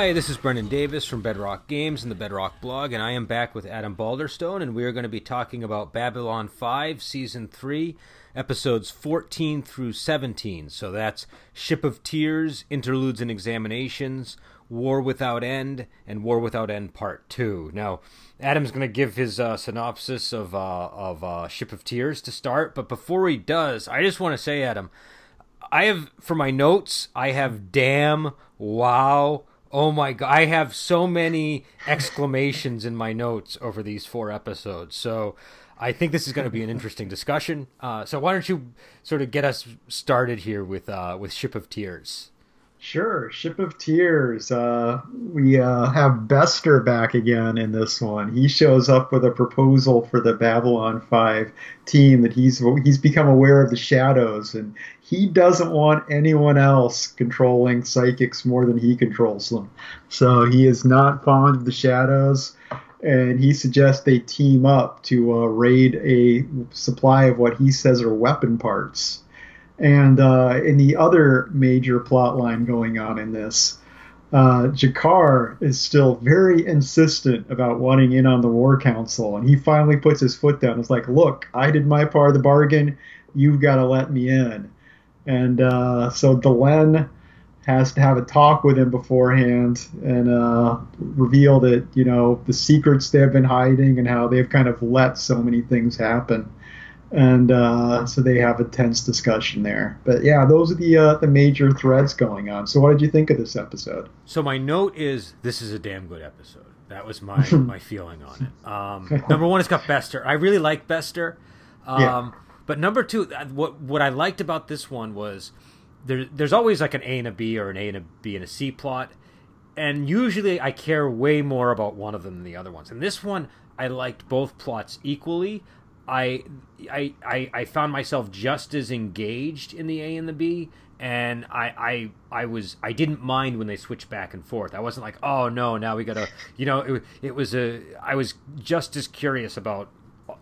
Hi, this is Brendan Davis from Bedrock Games and the Bedrock blog, and I am back with Adam Balderstone, and we are going to be talking about Babylon 5, Season 3, episodes 14 through 17. So that's Ship of Tears, Interludes and Examinations, War Without End, and War Without End Part 2. Now, Adam's going to give his uh, synopsis of, uh, of uh, Ship of Tears to start, but before he does, I just want to say, Adam, I have, for my notes, I have damn, wow, Oh my god! I have so many exclamations in my notes over these four episodes. So I think this is going to be an interesting discussion. Uh, so why don't you sort of get us started here with uh, with Ship of Tears? Sure, Ship of Tears. Uh, we uh, have Bester back again in this one. He shows up with a proposal for the Babylon Five team that he's he's become aware of the shadows, and he doesn't want anyone else controlling psychics more than he controls them. So he is not fond of the shadows, and he suggests they team up to uh, raid a supply of what he says are weapon parts and uh, in the other major plot line going on in this, uh, G'Kar is still very insistent about wanting in on the War Council, and he finally puts his foot down. It's like, look, I did my part of the bargain. You've got to let me in. And uh, so Delenn has to have a talk with him beforehand and uh, reveal that you know the secrets they've been hiding and how they've kind of let so many things happen and uh, so they have a tense discussion there. But yeah, those are the uh, the major threads going on. So what did you think of this episode? So my note is this is a damn good episode. That was my my feeling on it. Um, number one, it's got Bester. I really like Bester. Um, yeah. But number two, uh, what what I liked about this one was there, there's always like an A and a B or an A and a B and a C plot, and usually I care way more about one of them than the other ones. And this one, I liked both plots equally. I, I I I found myself just as engaged in the A and the B, and I I I was I didn't mind when they switched back and forth. I wasn't like, oh no, now we gotta, you know, it, it was a I was just as curious about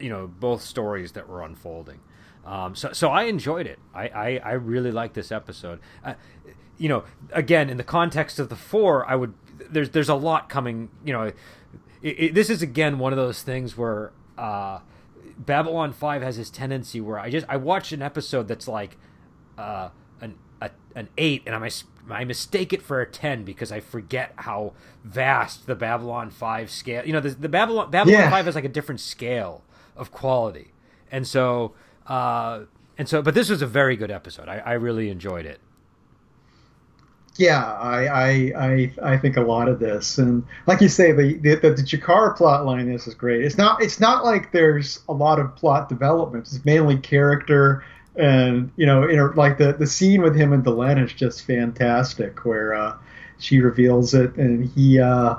you know both stories that were unfolding. Um, so so I enjoyed it. I I, I really liked this episode. Uh, you know, again in the context of the four, I would there's there's a lot coming. You know, it, it, this is again one of those things where. Uh, Babylon Five has this tendency where I just I watched an episode that's like uh, an a, an eight, and I I mistake it for a ten because I forget how vast the Babylon Five scale. You know, the, the Babylon Babylon yeah. Five has like a different scale of quality, and so uh, and so. But this was a very good episode. I, I really enjoyed it yeah, I, I, I, I think a lot of this, and like you say, the the, the, G'Kar plot line is great. It's not it's not like there's a lot of plot development. It's mainly character, and you know, like the the scene with him and Delenn is just fantastic, where uh, she reveals it, and he. Uh,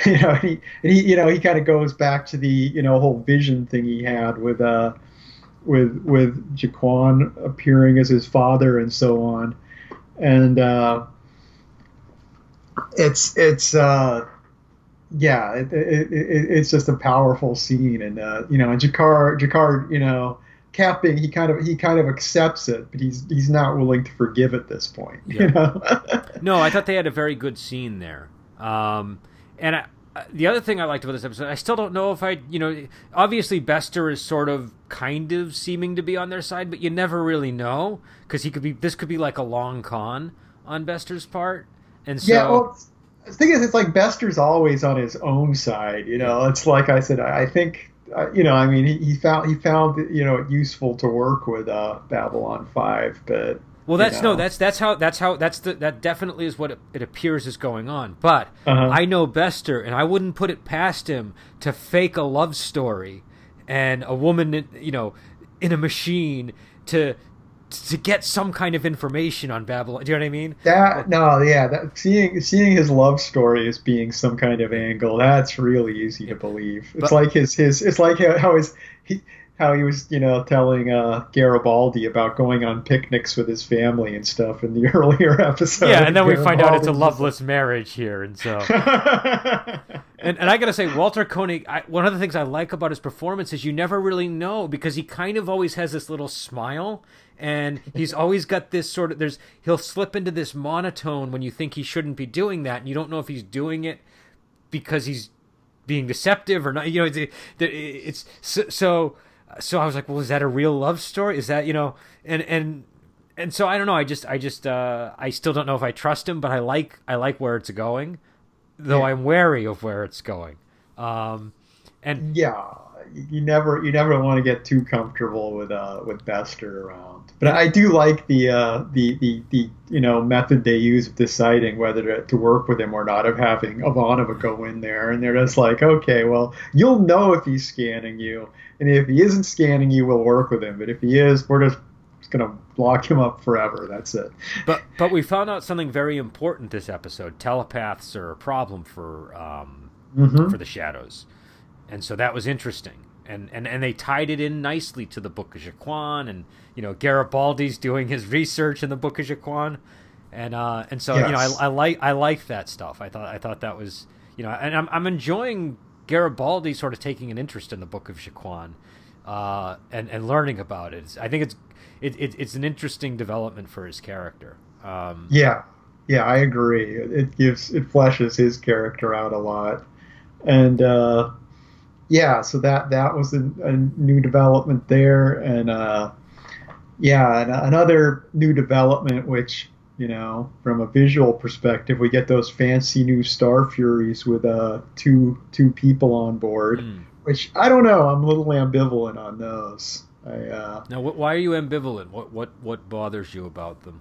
you know, he, he, you know, he kind of goes back to the, you know, whole vision thing he had with, uh, with, with G'Quan appearing as his father and so on and uh, it's it's uh, yeah, it, it, it, it's just a powerful scene, and uh, you know, and G'Kar G'Kar, you know, capping, he kind of he kind of accepts it, but he's he's not willing to forgive at this point. Yeah. You know? no, I thought they had a very good scene there, um, and I, the other thing I liked about this episode, I still don't know if I, you know, obviously Bester is sort of kind of seeming to be on their side, but you never really know because he could be. This could be like a long con on Bester's part, and so. Yeah, well, the thing is, it's like Bester's always on his own side. You know, it's like I said. I think uh, you know, I mean, he, he found he found you know it useful to work with uh, Babylon Five, but well, that's know? no, that's that's how that's how that's the that definitely is what it, it appears is going on. But uh-huh. I know Bester, and I wouldn't put it past him to fake a love story and a woman, you know, in a machine to to get some kind of information on Babylon. Do you know what I mean? That no, yeah, that, seeing seeing his love story as being some kind of angle, that's really easy to believe. It's but, like his his it's like how, how his he how he was, you know, telling uh, Garibaldi about going on picnics with his family and stuff in the earlier episode. Yeah, and then we find out it's a loveless marriage here, and so. and and I gotta say, Walter Koenig. I, one of the things I like about his performance is you never really know because he kind of always has this little smile, and he's always got this sort of there's he'll slip into this monotone when you think he shouldn't be doing that, and you don't know if he's doing it because he's being deceptive or not. You know, it's, it's so, so I was like, well, is that a real love story? Is that you know, and and and so I don't know. I just I just uh, I still don't know if I trust him, but I like I like where it's going, though yeah. I'm wary of where it's going. Um, and yeah, you never you never want to get too comfortable with uh with Bester around. But I do like the uh the the, the you know method they use of deciding whether to, to work with him or not of having Ivanova go in there and they're just like, okay, well you'll know if he's scanning you, and if he isn't scanning you, we'll work with him. But if he is, we're just going to lock him up forever. That's it. But but we found out something very important this episode. Telepaths are a problem for um, mm-hmm. for the shadows, and so that was interesting. And, and and they tied it in nicely to the Book of G'Quan, and you know Garibaldi's doing his research in the Book of G'Quan, and uh, and so yes. you know I, I like I like that stuff. I thought I thought that was you know, and I'm I'm enjoying Garibaldi sort of taking an interest in the Book of G'Quan, uh, and and learning about it. I think it's it, it, it's an interesting development for his character. Um, yeah, yeah, I agree. It gives it fleshes his character out a lot, and uh, yeah, so that that was a, a new development there, and uh, yeah, and another new development which you know, from a visual perspective, we get those fancy new Star Furies with uh, two two people on board, mm. which I don't know. I'm a little ambivalent on those. I, uh, now, why are you ambivalent? What what what bothers you about them?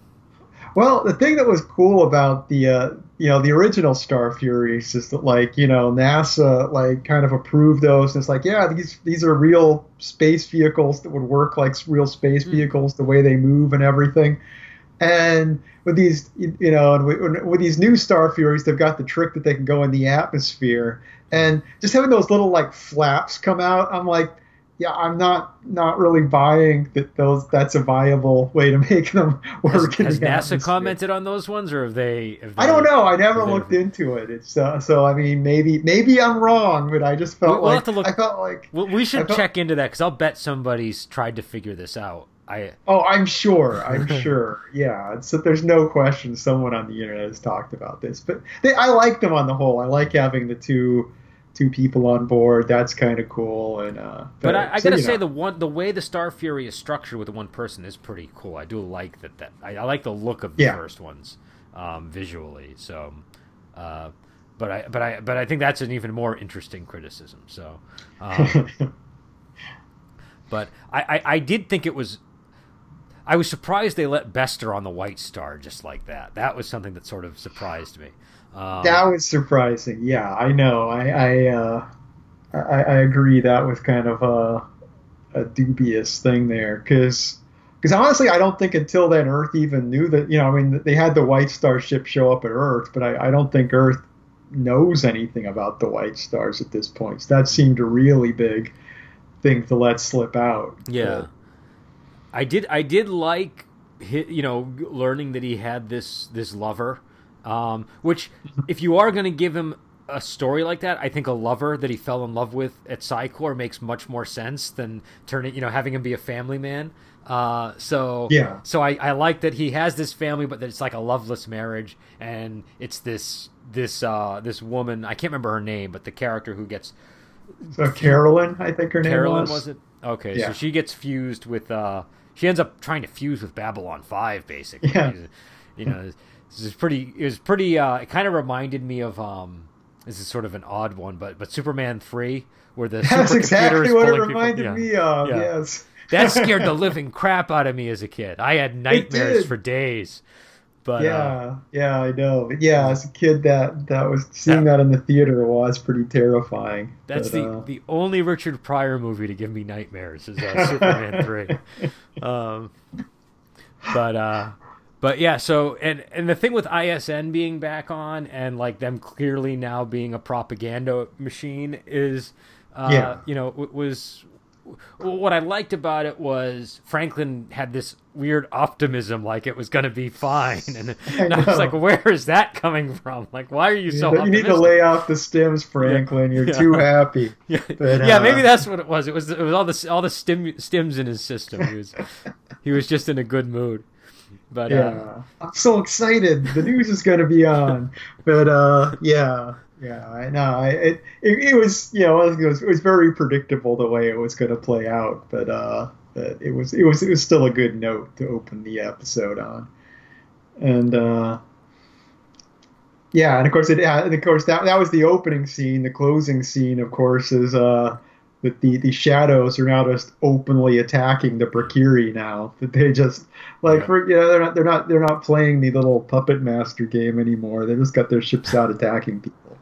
Well, the thing that was cool about the uh, you know the original Star Furies is that like you know NASA like kind of approved those and it's like yeah these these are real space vehicles that would work like real space mm. vehicles the way they move and everything, and with these you know and with, with these new Star Furies they've got the trick that they can go in the atmosphere and just having those little like flaps come out I'm like yeah, I'm not not really buying that those that's a viable way to make them work. Has, has NASA atmosphere. commented on those ones, or have they, have they? I don't know. I never looked they... into it. It's uh, so. I mean, maybe maybe I'm wrong, but I just felt we'll, like we'll look... I felt like well, we should felt... check into that because I'll bet somebody's tried to figure this out. I oh, I'm sure. I'm sure. Yeah. So there's no question someone on the internet has talked about this, but they, I like them on the whole. I like having the two two people on board. That's kind of cool. And uh, but, but I, I so, gotta say know. the one the way the Star Fury is structured with the one person is pretty cool. I do like that. That I, I like the look of the yeah. first ones um, visually. So, uh, but I but I but I think that's an even more interesting criticism. So, um, but I, I I did think it was. I was surprised they let Bester on the White Star just like that. That was something that sort of surprised me. Um, that was surprising. Yeah, I know. I I, uh, I, I agree. That was kind of a, a dubious thing there because because honestly, I don't think until then Earth even knew that. You know, I mean, they had the White Star ship show up at Earth, but I, I don't think Earth knows anything about the White Stars at this point. So that seemed a really big thing to let slip out. Yeah, but, I did. I did like, you know, learning that he had this this lover um, which, if you are going to give him a story like that, I think a lover that he fell in love with at Psi Corps makes much more sense than turning, you know, having him be a family man. Uh, so yeah, so I, I like that he has this family, but that it's like a loveless marriage, and it's this this uh, this woman I can't remember her name, but the character who gets so Carolyn, I think her name Carolyn was. was it? Okay, yeah. so she gets fused with. Uh, she ends up trying to fuse with Babylon Five, basically. Yeah. You know, this is pretty. It was pretty. Uh, it kind of reminded me of. Um, this is sort of an odd one, but but Superman three, where the that's exactly what it reminded people, yeah, me of. Yeah. Yes, that scared the living crap out of me as a kid. I had nightmares for days. But yeah, uh, yeah, I know. Yeah, as a kid, that that was seeing that, that in the theater was pretty terrifying. That's but, the uh, the only Richard Pryor movie to give me nightmares is uh, Superman three. Um, but uh, but yeah, so and and the thing with ISN being back on and like them clearly now being a propaganda machine is, uh, yeah. you know, was what I liked about it was Franklin had this weird optimism, like it was going to be fine, and, and I, I, was like, "Where is that coming from? Like, why are you so?" You need to lay off the stims Franklin. Yeah. You're yeah. too happy. Yeah, but, yeah uh... maybe that's what it was. It was it was all the all the stim, stims in his system. He was he was just in a good mood. But yeah, uh, I'm so excited. The news is going to be on. But uh, yeah, yeah, I know. It, it, it was you know it was, it was very predictable the way it was going to play out. But uh, but it was it was it was still a good note to open the episode on. And uh, yeah, and of course it and of course that that was the opening scene. The closing scene, of course, is uh that the, the shadows are now just openly attacking the Brakiri now. That they just like yeah. for you know they're not they're not they're not playing the little puppet master game anymore. They just got their ships out attacking people.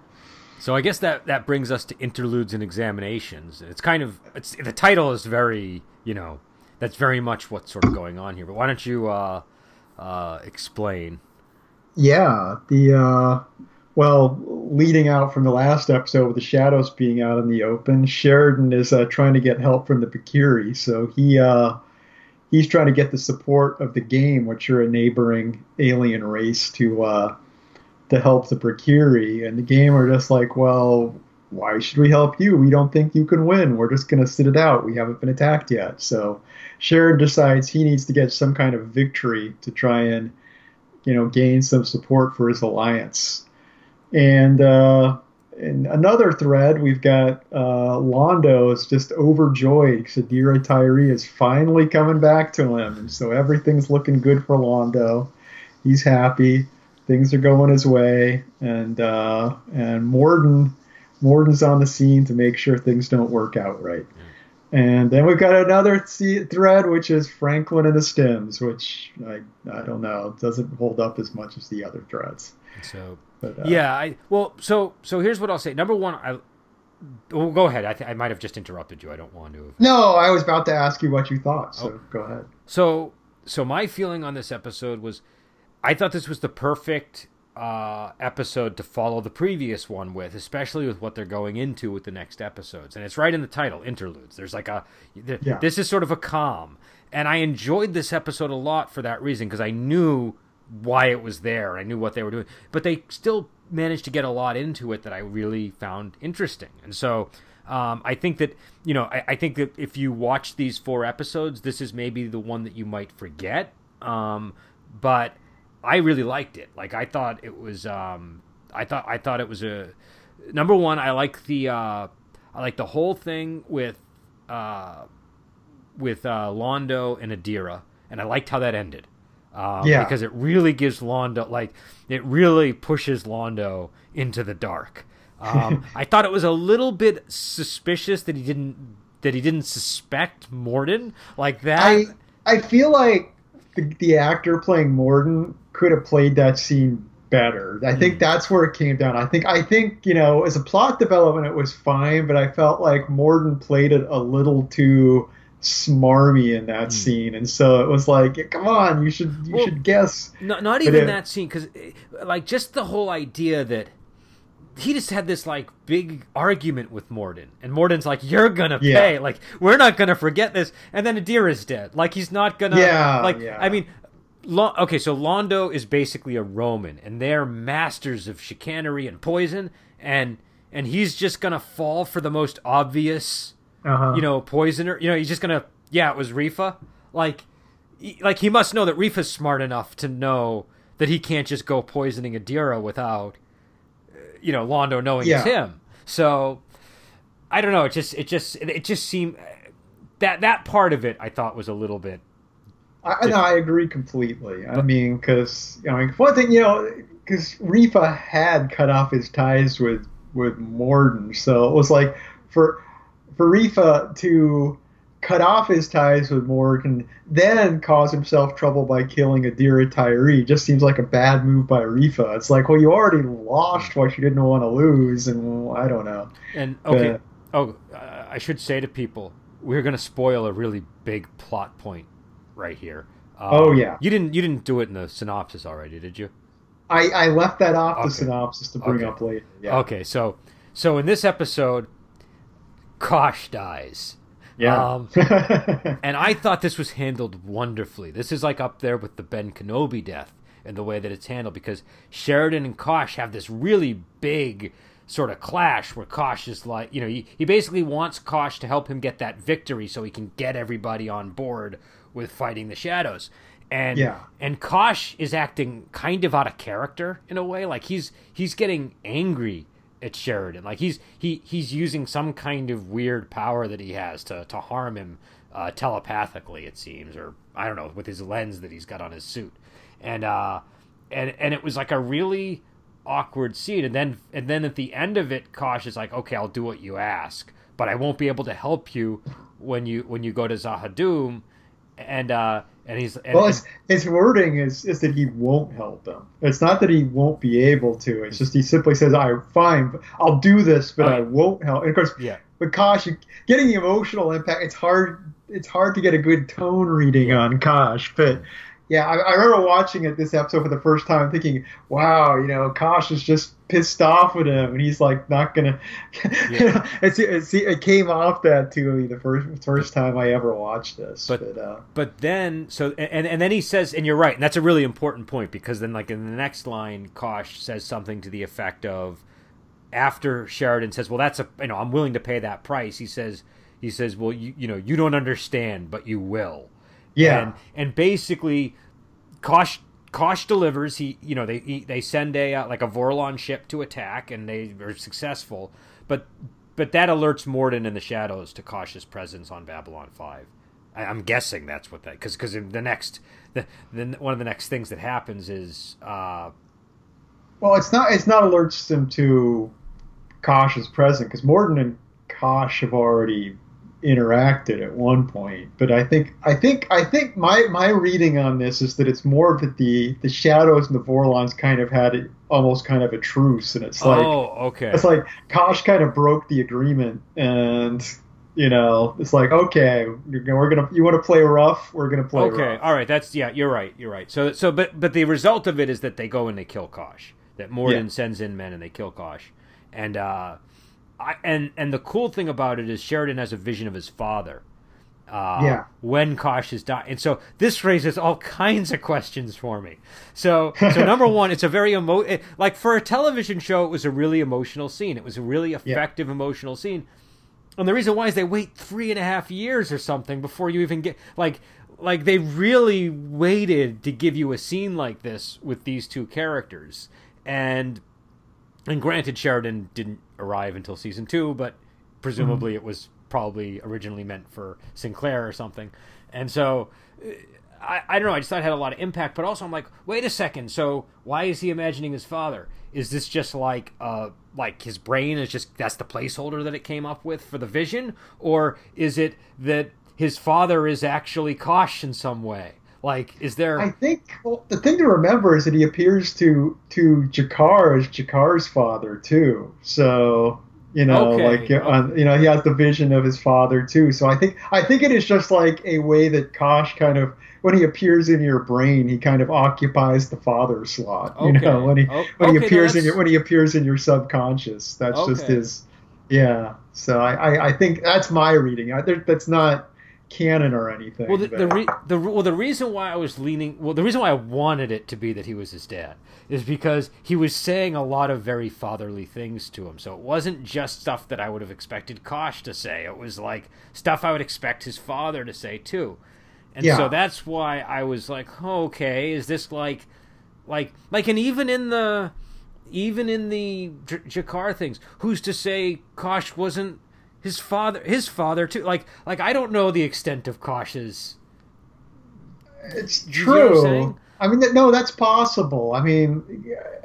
So I guess that that brings us to interludes and examinations. It's kind of it's the title is very you know that's very much what's sort of going on here. But why don't you uh, uh, explain? Yeah, the uh, well, leading out from the last episode with the shadows being out in the open, Sheridan is uh, trying to get help from the Brakiri. So he uh, he's trying to get the support of the Gaim, which are a neighboring alien race, to uh, to help the Brakiri. And the Gaim are just like, well, why should we help you? We don't think you can win. We're just going to sit it out. We haven't been attacked yet. So Sheridan decides he needs to get some kind of victory to try and you know gain some support for his alliance and uh, in another thread, we've got uh, Londo is just overjoyed because Adira Tyree is finally coming back to him. And so everything's looking good for Londo. He's happy. Things are going his way. And uh, and Morden Morden's on the scene to make sure things don't work out right. And then we've got another thread, which is Franklin and the Stims, which I, I don't know, doesn't hold up as much as the other threads. So but, uh, yeah, I well, so so here's what I'll say. Number one, I well, go ahead. I, th- I might have just interrupted you. I don't want to. Have... No, I was about to ask you what you thought. So oh. go ahead. So so my feeling on this episode was, I thought this was the perfect uh, episode to follow the previous one with, especially with what they're going into with the next episodes. And it's right in the title, interludes. There's like a, th- yeah. this is sort of a calm, and I enjoyed this episode a lot for that reason because I knew why it was there. I knew what they were doing, but they still managed to get a lot into it that I really found interesting. And so um, I think that you know I, I, think that if you watch these four episodes, this is maybe the one that you might forget. Um, but I really liked it. Like I thought it was. Um, I thought I thought it was a number one. I like the uh, I like the whole thing with uh, with uh, Londo and Adira, and I liked how that ended. Um, yeah. Because it really gives Londo, like, it really pushes Londo into the dark. Um, I thought it was a little bit suspicious that he didn't that he didn't suspect Morden like that. I I feel like the, the actor playing Morden could have played that scene better. I think mm. that's where it came down. I think I think you know as a plot development it was fine, but I felt like Morden played it a little too smarmy in that mm. scene, and so it was like, come on, you should you well, should guess. Not, not even it, that scene, because like just the whole idea that he just had this like big argument with Morden, and Morden's like, "You're gonna yeah. pay. Like, we're not gonna forget this." And then Adira is dead. Like, he's not gonna. Yeah. Like, yeah. I mean, okay, so Londo is basically a Roman, and they're masters of chicanery and poison, and and he's just gonna fall for the most obvious uh-huh. you know, poisoner. You know, he's just gonna. Yeah, it was Refa. Like, like he must know that Refa's smart enough to know that he can't just go poisoning Adira without, you know, Londo knowing yeah. it's him. So, I don't know. It just, it just, it just seemed that that part of it I thought was a little bit. I, no, I agree completely. I mean, because you know, one thing you know, because Refa had cut off his ties with with Morden, so it was like for for Refa to cut off his ties with Morden, then cause himself trouble by killing Adira Tyree just seems like a bad move by Refa. It's like, well, you already lost what you didn't want to lose, and well, I don't know. And okay, but, oh, I should say to people, we're going to spoil a really big plot point right here. Um, oh yeah, you didn't you didn't do it in the synopsis already, did you? I, I left that off okay. the synopsis to bring okay. up later. Yeah. Okay, so so in this episode, Kosh dies. Yeah. Um, and I thought this was handled wonderfully. This is like up there with the Ben Kenobi death and the way that it's handled because Sheridan and Kosh have this really big sort of clash where Kosh is like, you know, he, he basically wants Kosh to help him get that victory so he can get everybody on board with fighting the shadows. And Yeah. and Kosh is acting kind of out of character in a way. Like he's he's getting angry at Sheridan. Like he's he he's using some kind of weird power that he has to to harm him uh, telepathically. It seems, or I don't know, with his lens that he's got on his suit. And uh, and and it was like a really awkward scene. And then and then at the end of it, Kosh is like, "Okay, I'll do what you ask, but I won't be able to help you when you when you go to Z'ha'dum." And uh, and he's and, Well, his, his wording is, is that he won't help them. It's not that he won't be able to. It's just he simply says, "I fine, I'll do this, but I uh, won't help." And of course, yeah. But Kosh, getting the emotional impact, it's hard. It's hard to get a good tone reading on Kosh, but yeah, I, I remember watching it this episode for the first time, thinking, "Wow, you know, Kosh is just pissed off with him, and he's like not gonna." Yeah. it's, it's, it came off that to me the first first time I ever watched this, But- but, uh, But then, so and and then he says, and you're right, and that's a really important point because then, like in the next line, Kosh says something to the effect of, after Sheridan says, "Well, that's a you know I'm willing to pay that price." He says, he says, "Well, you you know you don't understand, but you will." Yeah. and and basically, Kosh Kosh delivers. He you know they he, they send a uh, like a Vorlon ship to attack, and they are successful. But but that alerts Morden and the Shadows to Kosh's presence on Babylon Five. I, I'm guessing that's what that because because the next the, the one of the next things that happens is uh Well, it's not. It's not alerts them to Kosh's present because Morden and Kosh have already interacted at one point. But I think, I think, I think my my reading on this is that it's more that the the shadows and the Vorlons kind of had it, almost kind of a truce, and it's like oh okay it's like Kosh kind of broke the agreement, and you know, it's like okay, we're gonna you want to play rough, we're gonna play rough. Okay, rough. all right. That's yeah. You're right. You're right. So so but but the result of it is that they go and they kill Kosh. That Morden Yeah. sends in men and they kill Kosh, and uh, I and and the cool thing about it is Sheridan has a vision of his father. Uh, Yeah. When Kosh is dying, and so this raises all kinds of questions for me. So so number one, it's a very emo it- like for a television show, it was a really emotional scene. It was a really effective emotional scene. And the reason why is they wait three and a half years or something before you even get like like they really waited to give you a scene like this with these two characters. And and granted Sheridan didn't arrive until season two, but presumably it was probably originally meant for Sinclair or something. And so uh, I, I don't know, I just thought it had a lot of impact, but also I'm like, wait a second, so why is he imagining his father? Is this just like uh like his brain is just that's the placeholder that it came up with for the vision? Or is it that his father is actually Kosh in some way? Like is there I think well, the thing to remember is that he appears to to G'Kar as G'Kar's father too. So you know, Okay, like uh, on, you know, he has the vision of his father too. So I think I think it is just like a way that Kosh kind of when he appears in your brain, he kind of occupies the father slot. You Okay. know, when he when okay, he no, appears in your when he appears in your subconscious. That's just his. Yeah. So I, I, I think that's my reading. I, there, that's not canon or anything. Well, the the, re- the well the reason why I was leaning well the reason why I wanted it to be that he was his dad is because he was saying a lot of very fatherly things to him. So it wasn't just stuff that I would have expected Kosh to say. It was like stuff I would expect his father to say too. And Yeah. so that's why I was like, okay, is this like like like and even in the even in the J- G'Kar things, who's to say Kosh wasn't his father his father too like like I don't know the extent of Kosh's It's you see what I'm true. I mean, no, that's possible. I mean,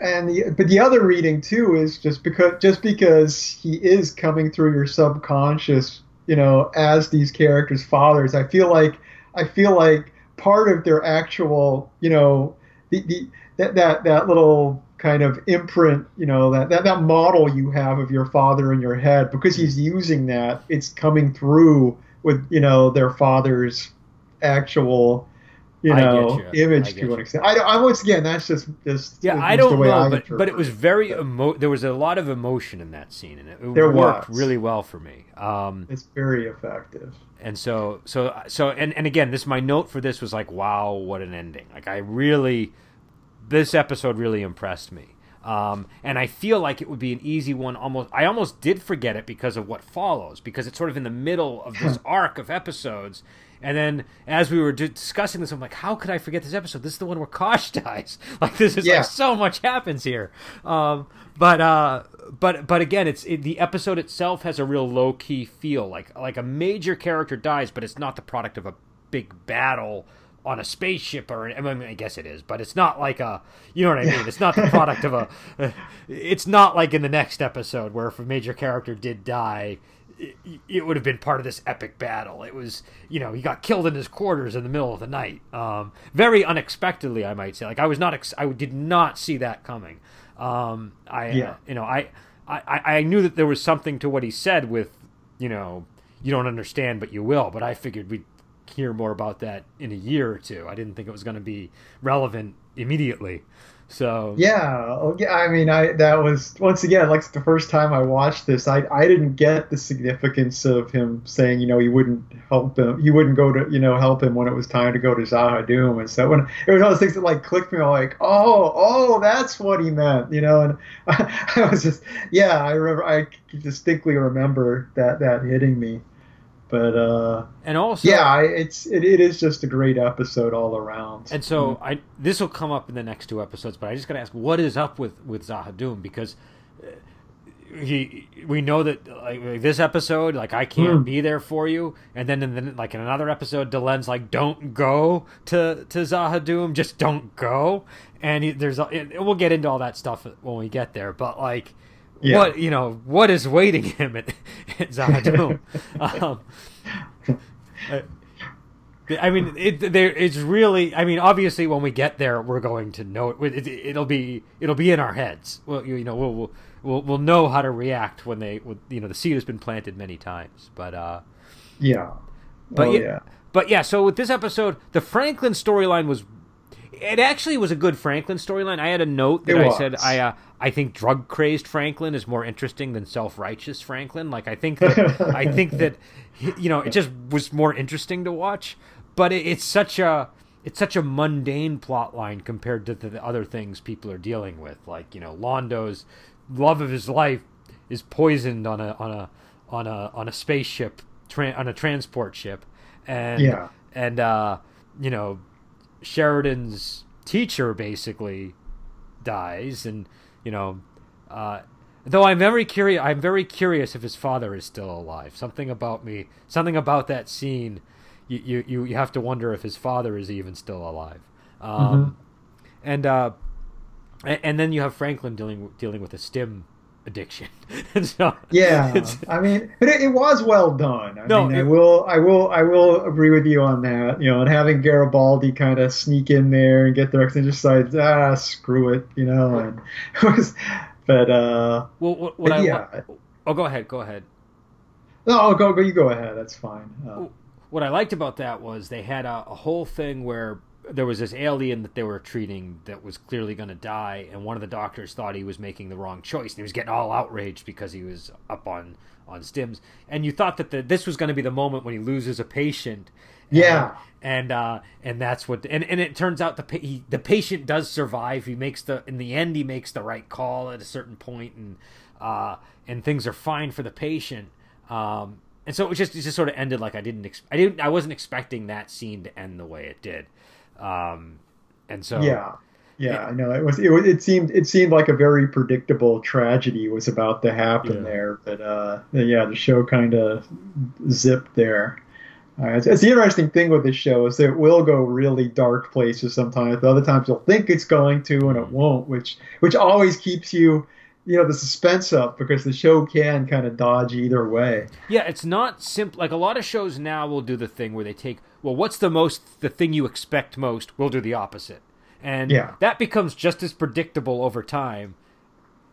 and the, but the other reading too is just because just because he is coming through your subconscious, you know, as these characters' fathers. I feel like I feel like part of their actual, you know, the, the that that that little kind of imprint, you know, that, that that model you have of your father in your head because he's using that. It's coming through with you know their father's actual you know you. Image to you. an extent. I, I once again that's just just Yeah, I don't way know, I but but it was very emo- there was a lot of emotion in that scene and it, it There worked was. really well for me. Um it's very effective. and so so so and and again, this my note for this was like wow, what an ending. Like I really this episode really impressed me. Um, and I feel like it would be an easy one. Almost, I almost did forget it because of what follows, because it's sort of in the middle of this arc of episodes, And then as we were discussing this, I'm like, how could I forget this episode? This is the one where Kosh dies. Like this is yeah. like so much happens here. Um, but uh, but but again, it's it, the episode itself has a real low key feel. Like like a major character dies, but it's not the product of a big battle on a spaceship or I, mean, I guess it is, but it's not like a you know what I mean. It's not the product of a. It's not like in the next episode where if a major character did die, it, it, would have been part of this epic battle. It was you know he got killed in his quarters in the middle of the night, um, very unexpectedly, I might say. Like I was not ex- I did not see that coming. Um, I yeah. Uh, you know I, I I knew that there was something to what he said with you know you don't understand but you will, but I figured we'd hear more about that in a year or two. I didn't think it was going to be relevant immediately. So yeah, yeah. I mean, I that was once again like the first time I watched this. I I didn't get the significance of him saying you know he wouldn't help him. He wouldn't go to you know help him when it was time to go to Z'ha'dum. And so when it was all those things that like clicked me, I'm like oh oh that's what he meant. You know, and I, I was just yeah. I remember I distinctly remember that that hitting me. But uh, and also yeah, it's it, it is just a great episode all around. And so mm-hmm. I this will come up in the next two episodes, but I just got to ask, what is up with with Z'ha'dum because uh, he we know that like, this episode like I can't mm. be there for you, and then in the, like in another episode, Delenn's like, don't go to to Z'ha'dum, just don't go. And he, there's it, we'll get into all that stuff when we get there, but like yeah. what you know what is waiting him at, at Z'ha'dum. um, I mean, it, there it's really. I mean, obviously, when we get there, we're going to know it. it will be it'll be in our heads. Well, you, you know, we'll, we'll we'll we'll know how to react when they. You know, the seed has been planted many times, but uh, yeah, but oh, yeah, yeah, but yeah. So with this episode, the Franklin storyline was it actually was a good Franklin storyline. I had a note that I said I uh, I think drug crazed Franklin is more interesting than self righteous Franklin. Like I think that I think that you know it just was more interesting to watch. But it, it's such a it's such a mundane plot line compared to the other things people are dealing with. Like you know Londo's love of his life is poisoned on a on a on a on a spaceship tra- on a transport ship, and yeah. and uh, you know Sheridan's teacher basically dies, and you know, uh, though I'm very curious, I'm very curious if his father is still alive. Something about me, something about that scene, you you you have to wonder if his father is even still alive. Um, mm-hmm. And uh, and then you have Franklin dealing dealing with a stim addiction. so, yeah, I mean, it, it, was well done. I no, mean, it, I will, I will, I will agree with you on that. You know, and having Garibaldi kind of sneak in there and get there and just like, ah, screw it, you know, and it was, but uh, well, what, what I, yeah. oh, go ahead, go ahead. No, go, go, you go ahead. That's fine. Uh, what I liked about that was they had a, a whole thing where there was this alien that they were treating that was clearly going to die, and one of the doctors thought he was making the wrong choice, and he was getting all outraged because he was up on on stims. And you thought that the, this was going to be the moment when he loses a patient. Yeah, and and, uh, and that's what and, and it turns out the he, the patient does survive. He makes the in the end he makes the right call at a certain point, and uh, and things are fine for the patient. Um, and so it just it just sort of ended like I didn't ex- I didn't I wasn't expecting that scene to end the way it did. Um, and so yeah, yeah, I know it was, it. It seemed it seemed like a very predictable tragedy was about to happen yeah. there, but uh, yeah, the show kind of zipped there. Uh, it's, it's, the interesting thing with this show is that it will go really dark places sometimes. But other times you'll think it's going to and it mm. won't, which which always keeps you you know the suspense up because the show can kind of dodge either way. Yeah, it's not simple. Like a lot of shows now will do the thing where they take well, what's the most the thing you expect most? We'll do the opposite, and yeah. that becomes just as predictable over time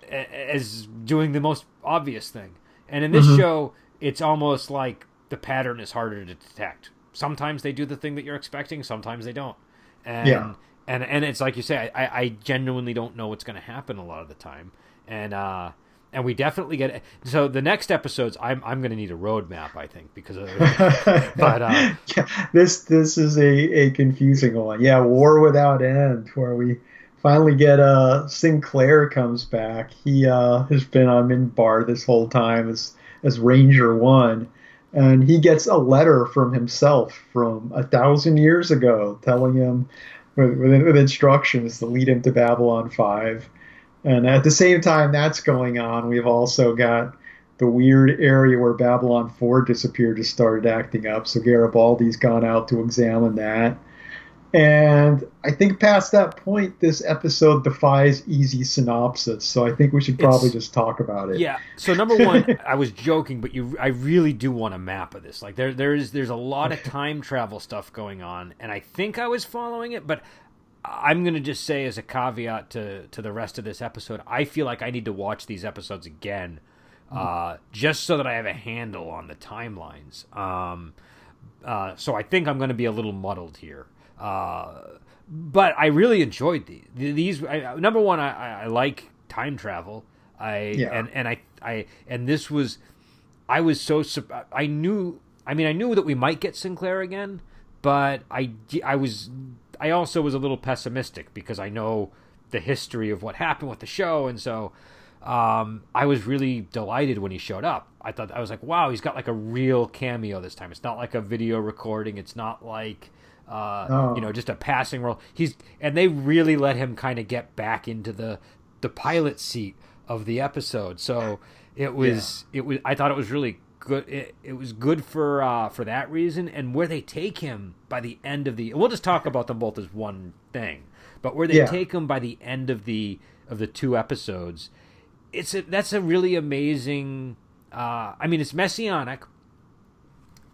as doing the most obvious thing. And in this mm-hmm. show, it's almost like the pattern is harder to detect. Sometimes they do the thing that you're expecting, sometimes they don't. And yeah. and and it's like you say, I, I genuinely don't know what's going to happen a lot of the time and uh, and we definitely get it. So the next episodes, I'm I'm going to need a roadmap, I think, because of but uh, yeah, this this is a, a confusing one. Yeah, War Without End, where we finally get uh Sinclair comes back. He uh has been on Minbar this whole time as as Ranger One. and he gets a letter from himself from a thousand years ago telling him with, with, with instructions to lead him to Babylon 5. And at the same time that's going on, we've also got the weird area where Babylon 4 disappeared has started acting up. So Garibaldi's gone out to examine that. And I think past that point, this episode defies easy synopsis. So I think we should probably it's, just talk about it. Yeah. So number one, I was joking, but you, I really do want a map of this. Like there, there is, there's a lot of time travel stuff going on, and I think I was following it, but I'm gonna just say as a caveat to to the rest of this episode, I feel like I need to watch these episodes again, uh, just so that I have a handle on the timelines. Um, uh, so I think I'm going to be a little muddled here. Uh, but I really enjoyed these. These I, number one, I, I, like time travel. I yeah. and and I I and this was, I was so I knew. I mean, I knew that we might get Sinclair again, but I I was I also was a little pessimistic because I know the history of what happened with the show, and so um, I was really delighted when he showed up. I thought I was like, wow, he's got like a real cameo this time. It's not like a video recording. It's not like uh, oh. you know, just a passing role. He's and they really let him kind of get back into the the pilot seat of the episode. So it was yeah. it was I thought it was really good. It, it was good for uh, for that reason, and where they take him by the end of the. We'll just talk about them both as one thing, but where they yeah. take him by the end of the of the two episodes, it's a, that's a really amazing. Uh, I mean, it's messianic,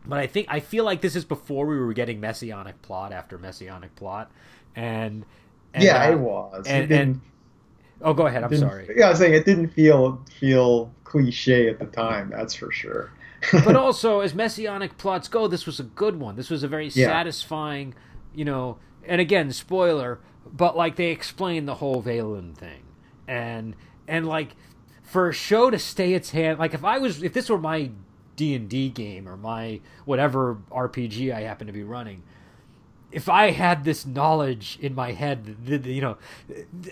but I think I feel like this is before we were getting messianic plot after messianic plot, and, and yeah, uh, it was. And, it and, oh, go ahead. I'm sorry. Yeah, I was saying it didn't feel feel cliche at the time. That's for sure. But also, as messianic plots go, this was a good one. This was a very yeah. satisfying, you know. And again, spoiler, but like they explain the whole Valen thing, and and like for a show to stay its hand, like if I was, if this were my D and D game or my whatever RPG I happen to be running, if I had this knowledge in my head, you know,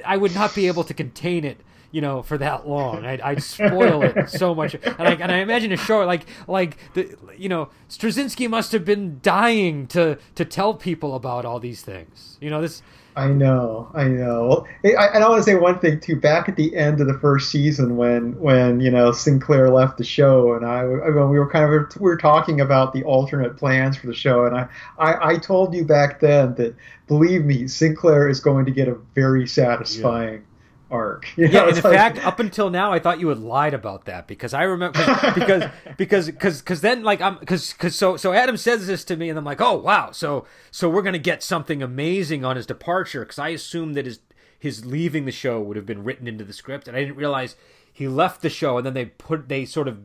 I would not be able to contain it you know, for that long. I'd, I'd spoil it so much. And I, and I imagine a show like like the you know Straczynski must have been dying to to tell people about all these things. You know this. I know, I know. I, and I want to say one thing too. Back at the end of the first season, when when you know Sinclair left the show, and I, when we were kind of we were talking about the alternate plans for the show, and I, I, I told you back then that believe me, Sinclair is going to get a very satisfying arc. You know, yeah, in like... fact, up until now, I thought you had lied about that because I remember because because because because then like I'm because because so so Adam says this to me and I'm like, oh wow, so so we're gonna get something amazing on his departure because I assumed that his his leaving the show would have been written into the script and I didn't realize he left the show and then they put they sort of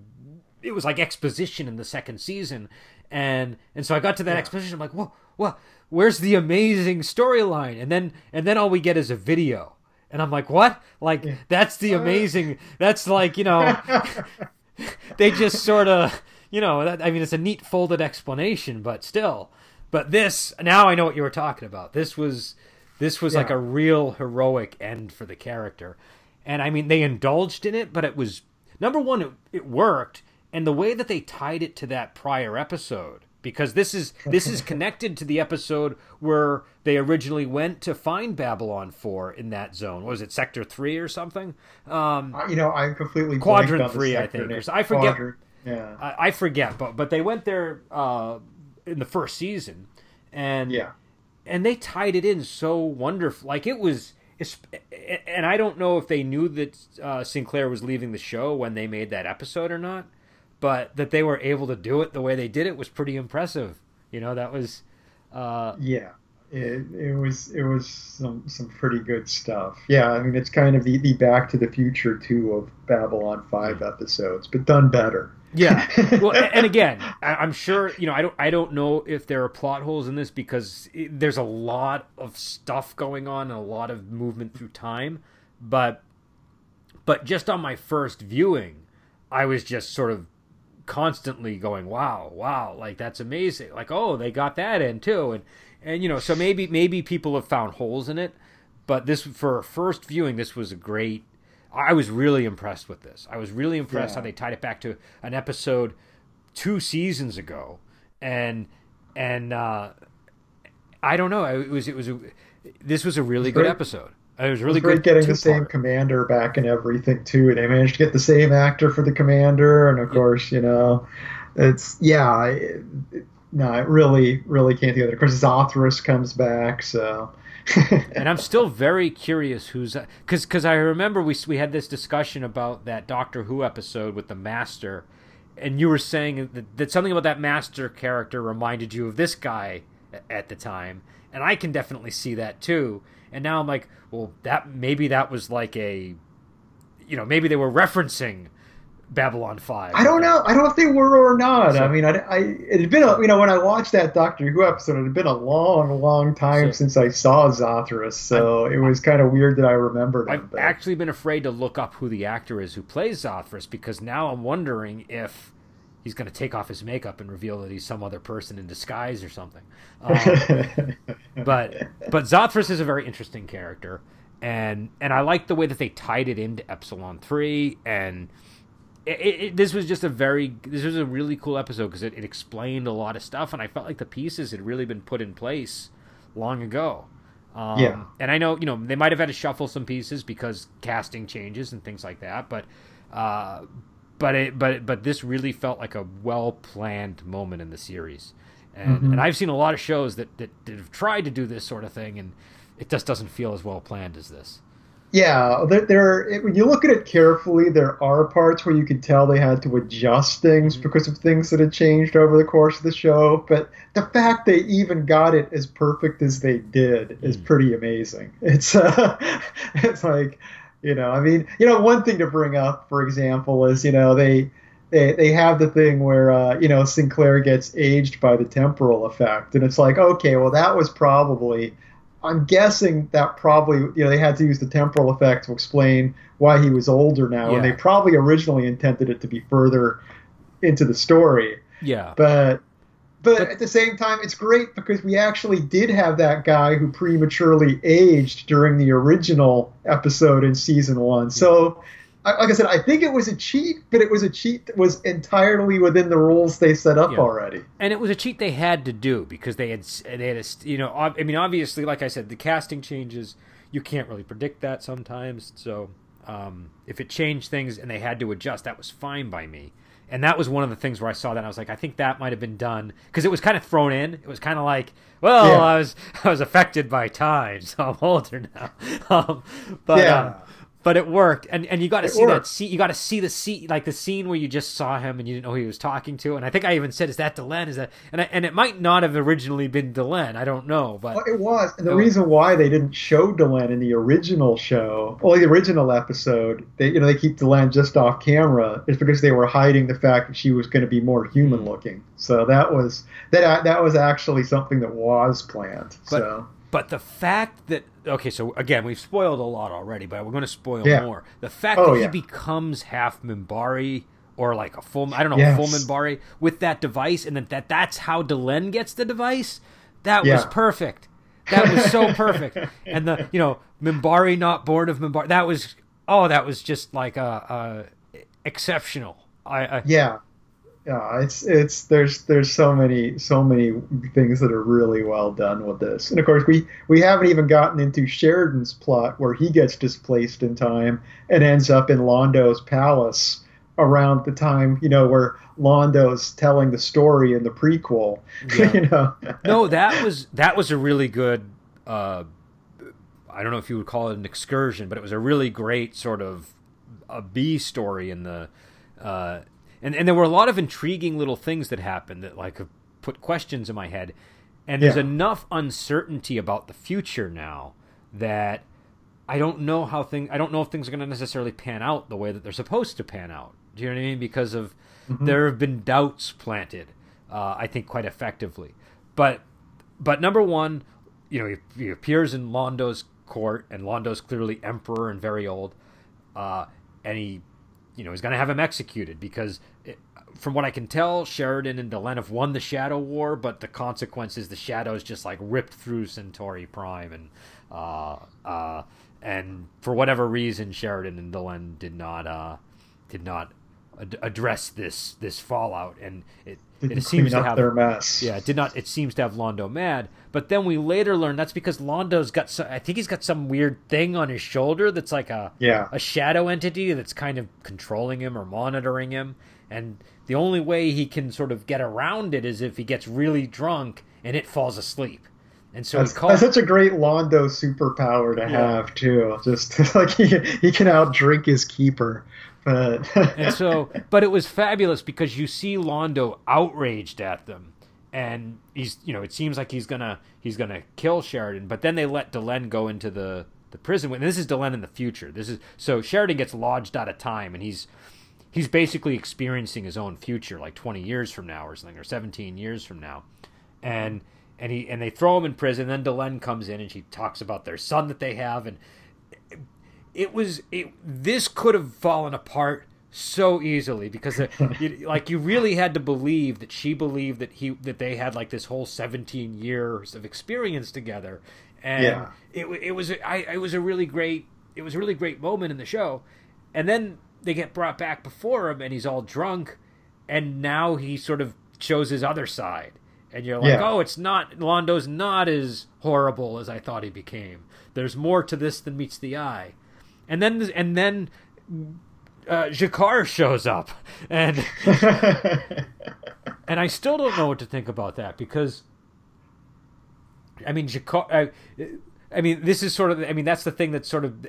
it was like exposition in the second season and and so I got to that yeah. exposition I'm like, whoa, whoa, where's the amazing storyline? And then and then all we get is a video and I'm like, what? Like yeah. that's the uh. amazing. That's like you know, they just sort of you know. That, I mean, it's a neat folded explanation, but still. But this now I know what you were talking about. This was this was yeah. like a real heroic end for the character, and I mean they indulged in it, but it was number one. It, it worked, and the way that they tied it to that prior episode because this is this is connected to the episode where they originally went to find Babylon Four in that zone. Was it Sector Three or something? Um, you know, I'm completely Quadrant Three, I think. I forget. Quadrant, yeah, I, I, forget, but but they went there uh, in the first season, and yeah, and they tied it in so wonderful. Like it was. And I don't know if they knew that uh, Sinclair was leaving the show when they made that episode or not but that they were able to do it the way they did it was pretty impressive. You know, that was. Uh, yeah, it, it was it was some some pretty good stuff. Yeah, I mean it's kind of the, the Back to the Future two of Babylon Five episodes, but done better. Yeah. Well, and again, I'm sure you know. I don't. I don't know if there are plot holes in this because it, there's a lot of stuff going on and a lot of movement through time. But, but just on my first viewing, I was just sort of constantly going, wow, wow, like that's amazing. Like, oh, they got that in too. And, and, you know, so maybe, maybe people have found holes in it, but this, for first viewing, this was a great, I was really impressed with this. I was really impressed yeah. how they tied it back to an episode two seasons ago, and and uh, I don't know. It was it was a, this was a really good episode. It was really it was good. getting the same commander back and everything too. They managed to get the same actor for the commander, and of course, you know, it's yeah. It, it, no, it really, really can't do that. Of course, Zathras comes back, so. and I'm still very curious who's because because I remember we we had this discussion about that Doctor Who episode with the Master, and you were saying that, that something about that Master character reminded you of this guy at the time, and I can definitely see that too. And now I'm like, well, that maybe that was like a, you know, maybe they were referencing Babylon Five. I don't know. I don't know if they were or not. So, I mean, I, I it had been a, you know when I watched that Doctor Who episode, it had been a long, long time so, since I saw Zathras, so I'm, it was kind of weird that I remembered. I've but. actually been afraid to look up who the actor is who plays Zathras because now I'm wondering if he's going to take off his makeup and reveal that he's some other person in disguise or something. Um, but but Zathras is a very interesting character, and and I like the way that they tied it into Epsilon Three and it, it, this was just a very this was a really cool episode because it, it, explained a lot of stuff and i felt like the pieces had really been put in place long ago um, yeah and i know you know they might have had to shuffle some pieces because casting changes and things like that but uh, but it but but this really felt like a well planned moment in the series and mm-hmm. and i've seen a lot of shows that, that that have tried to do this sort of thing and it just doesn't feel as well planned as this yeah, there, there. When you look at it carefully, there are parts where you could tell they had to adjust things mm-hmm. because of things that had changed over the course of the show. But the fact they even got it as perfect as they did is mm. pretty amazing. It's uh, it's like, you know, I mean, you know, one thing to bring up, for example, is you know they they, they have the thing where uh, you know Sinclair gets aged by the temporal effect, and it's like, okay, well that was probably I'm guessing that probably you know they had to use the temporal effect to explain why he was older now, yeah. and they probably originally intended it to be further into the story. Yeah. But, but but at the same time, it's great because we actually did have that guy who prematurely aged during the original episode in season one. So like I said, I think it was a cheat, but it was a cheat that was entirely within the rules they set up yeah. already. And it was a cheat they had to do because they had they had a, you know I mean obviously like I said the casting changes you can't really predict that sometimes so um, if it changed things and they had to adjust that was fine by me and that was one of the things where I saw that I was like I think that might have been done because it was kind of thrown in it was kind of like well yeah. I was I was affected by time so I'm older now um, but yeah. Um, but it worked, and and you got to see worked. that scene. You got to see the scene, like the scene where you just saw him and you didn't know who he was talking to. And I think I even said, "Is that Delenn? Is that?" And I, and it might not have originally been Delenn. I don't know, but well, it was. And the it reason why they didn't show Delenn in the original show, well, the original episode, they you know they keep Delenn just off camera, is because they were hiding the fact that she was going to be more human hmm. looking. So that was that that was actually something that was planned. But, so but the fact that okay, so again, we've spoiled a lot already, but we're going to spoil yeah. more. The fact oh, that yeah. he becomes half Minbari or like a full I don't know yes. full Minbari with that device, and that, that that's how Delenn gets the device. That yeah. was perfect. That was so perfect. And the you know Minbari not born of Minbari. That was oh that was just like a, a exceptional. I, I yeah yeah, it's it's there's there's so many so many things that are really well done with this, and of course we we haven't even gotten into Sheridan's plot where he gets displaced in time and ends up in Londo's palace around the time you know where Londo's telling the story in the prequel. Yeah. you know, no, that was that was a really good. Uh, I don't know if you would call it an excursion, but it was a really great sort of a B story in the. Uh, and and there were a lot of intriguing little things that happened that like put questions in my head and there's yeah. enough uncertainty about the future now that I don't know how things I don't know if things are going to necessarily pan out the way that they're supposed to pan out. Do you know what I mean? Because of mm-hmm. there have been doubts planted, uh, I think quite effectively. But but number one, you know, he, he appears in Londo's court, and Londo's clearly emperor and very old, uh, and he you know, he's going to have him executed because, it, from what I can tell, Sheridan and Delenn have won the Shadow War, but the consequences, the Shadows just like ripped through Centauri Prime, and uh, uh, and for whatever reason, Sheridan and Delenn did not uh, did not ad- address this this fallout, and it Didn't it seems to have their mess. yeah, it did not. It seems to have Londo mad, but then we later learn that's because Londo's got. Some, I think he's got some weird thing on his shoulder that's like a Yeah. a shadow entity that's kind of controlling him or monitoring him, and the only way he can sort of get around it is if he gets really drunk and it falls asleep, and so That's, he calls. that's such a great Londo superpower to Yeah. have too. Just like he, he can outdrink his keeper. But and so but it was fabulous because you see Londo outraged at them and he's you know it seems like he's gonna he's gonna kill Sheridan but then they let Delenn go into the the prison and this is Delenn in the future this is so Sheridan gets lodged out of time and he's he's basically experiencing his own future like 20 years from now or something or 17 years from now and and he and they throw him in prison then Delenn comes in and she talks about their son that they have and it was it, this could have fallen apart so easily because uh, it, like you really had to believe that she believed that he that they had like this whole 17 years of experience together. And Yeah. it, it was I it was a really great it was a really great moment in the show. And then they get brought back before him and he's all drunk and now he sort of shows his other side and you're like Yeah. oh it's not Londo's not as horrible as I thought he became there's more to this than meets the eye and then and then uh, G'Kar shows up, and and I still don't know what to think about that because, I mean, G'Kar. I, I mean, this is sort of. I mean, that's the thing that sort of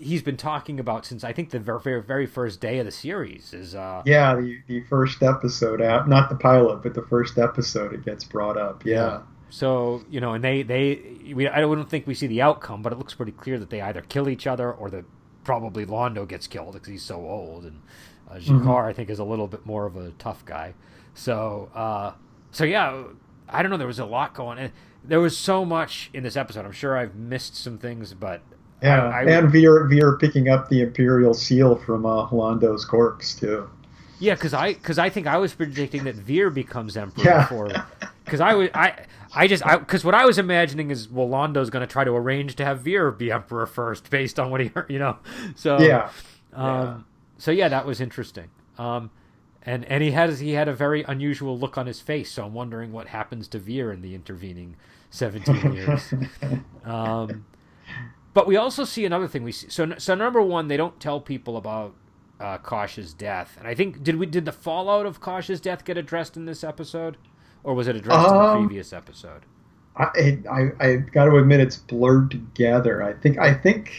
he's been talking about since I think the very very first day of the series is. Uh, yeah, the, the first episode out, not the pilot, but the first episode, it gets brought up. Yeah. So you know, and they they we I don't think we see the outcome, but it looks pretty clear that they either kill each other or that probably Londo gets killed because he's so old, and uh, G'Kar I think is a little bit more of a tough guy. So uh, so yeah, I don't know. There was a lot going, and there was so much in this episode. I'm sure I've missed some things, but Yeah, I, I, and Veer Veer picking up the Imperial seal from uh, Londo's corpse too. Yeah, because I because I think I was predicting that Veer becomes emperor Yeah. before. Because I was I I just I because what I was imagining is well Londo's going to try to arrange to have Veer be emperor first based on what he heard, you know. So Yeah, um, Yeah. so yeah, that was interesting. Um, and and he has he had a very unusual look on his face, so I'm wondering what happens to Veer in the intervening 17 years. um, but we also see another thing. We see, so so number one, they don't tell people about uh, Kosh's death, and I think did we did the fallout of Kosh's death get addressed in this episode, or was it addressed in the Um, previous episode? I, I I got to admit it's blurred together. I think I think.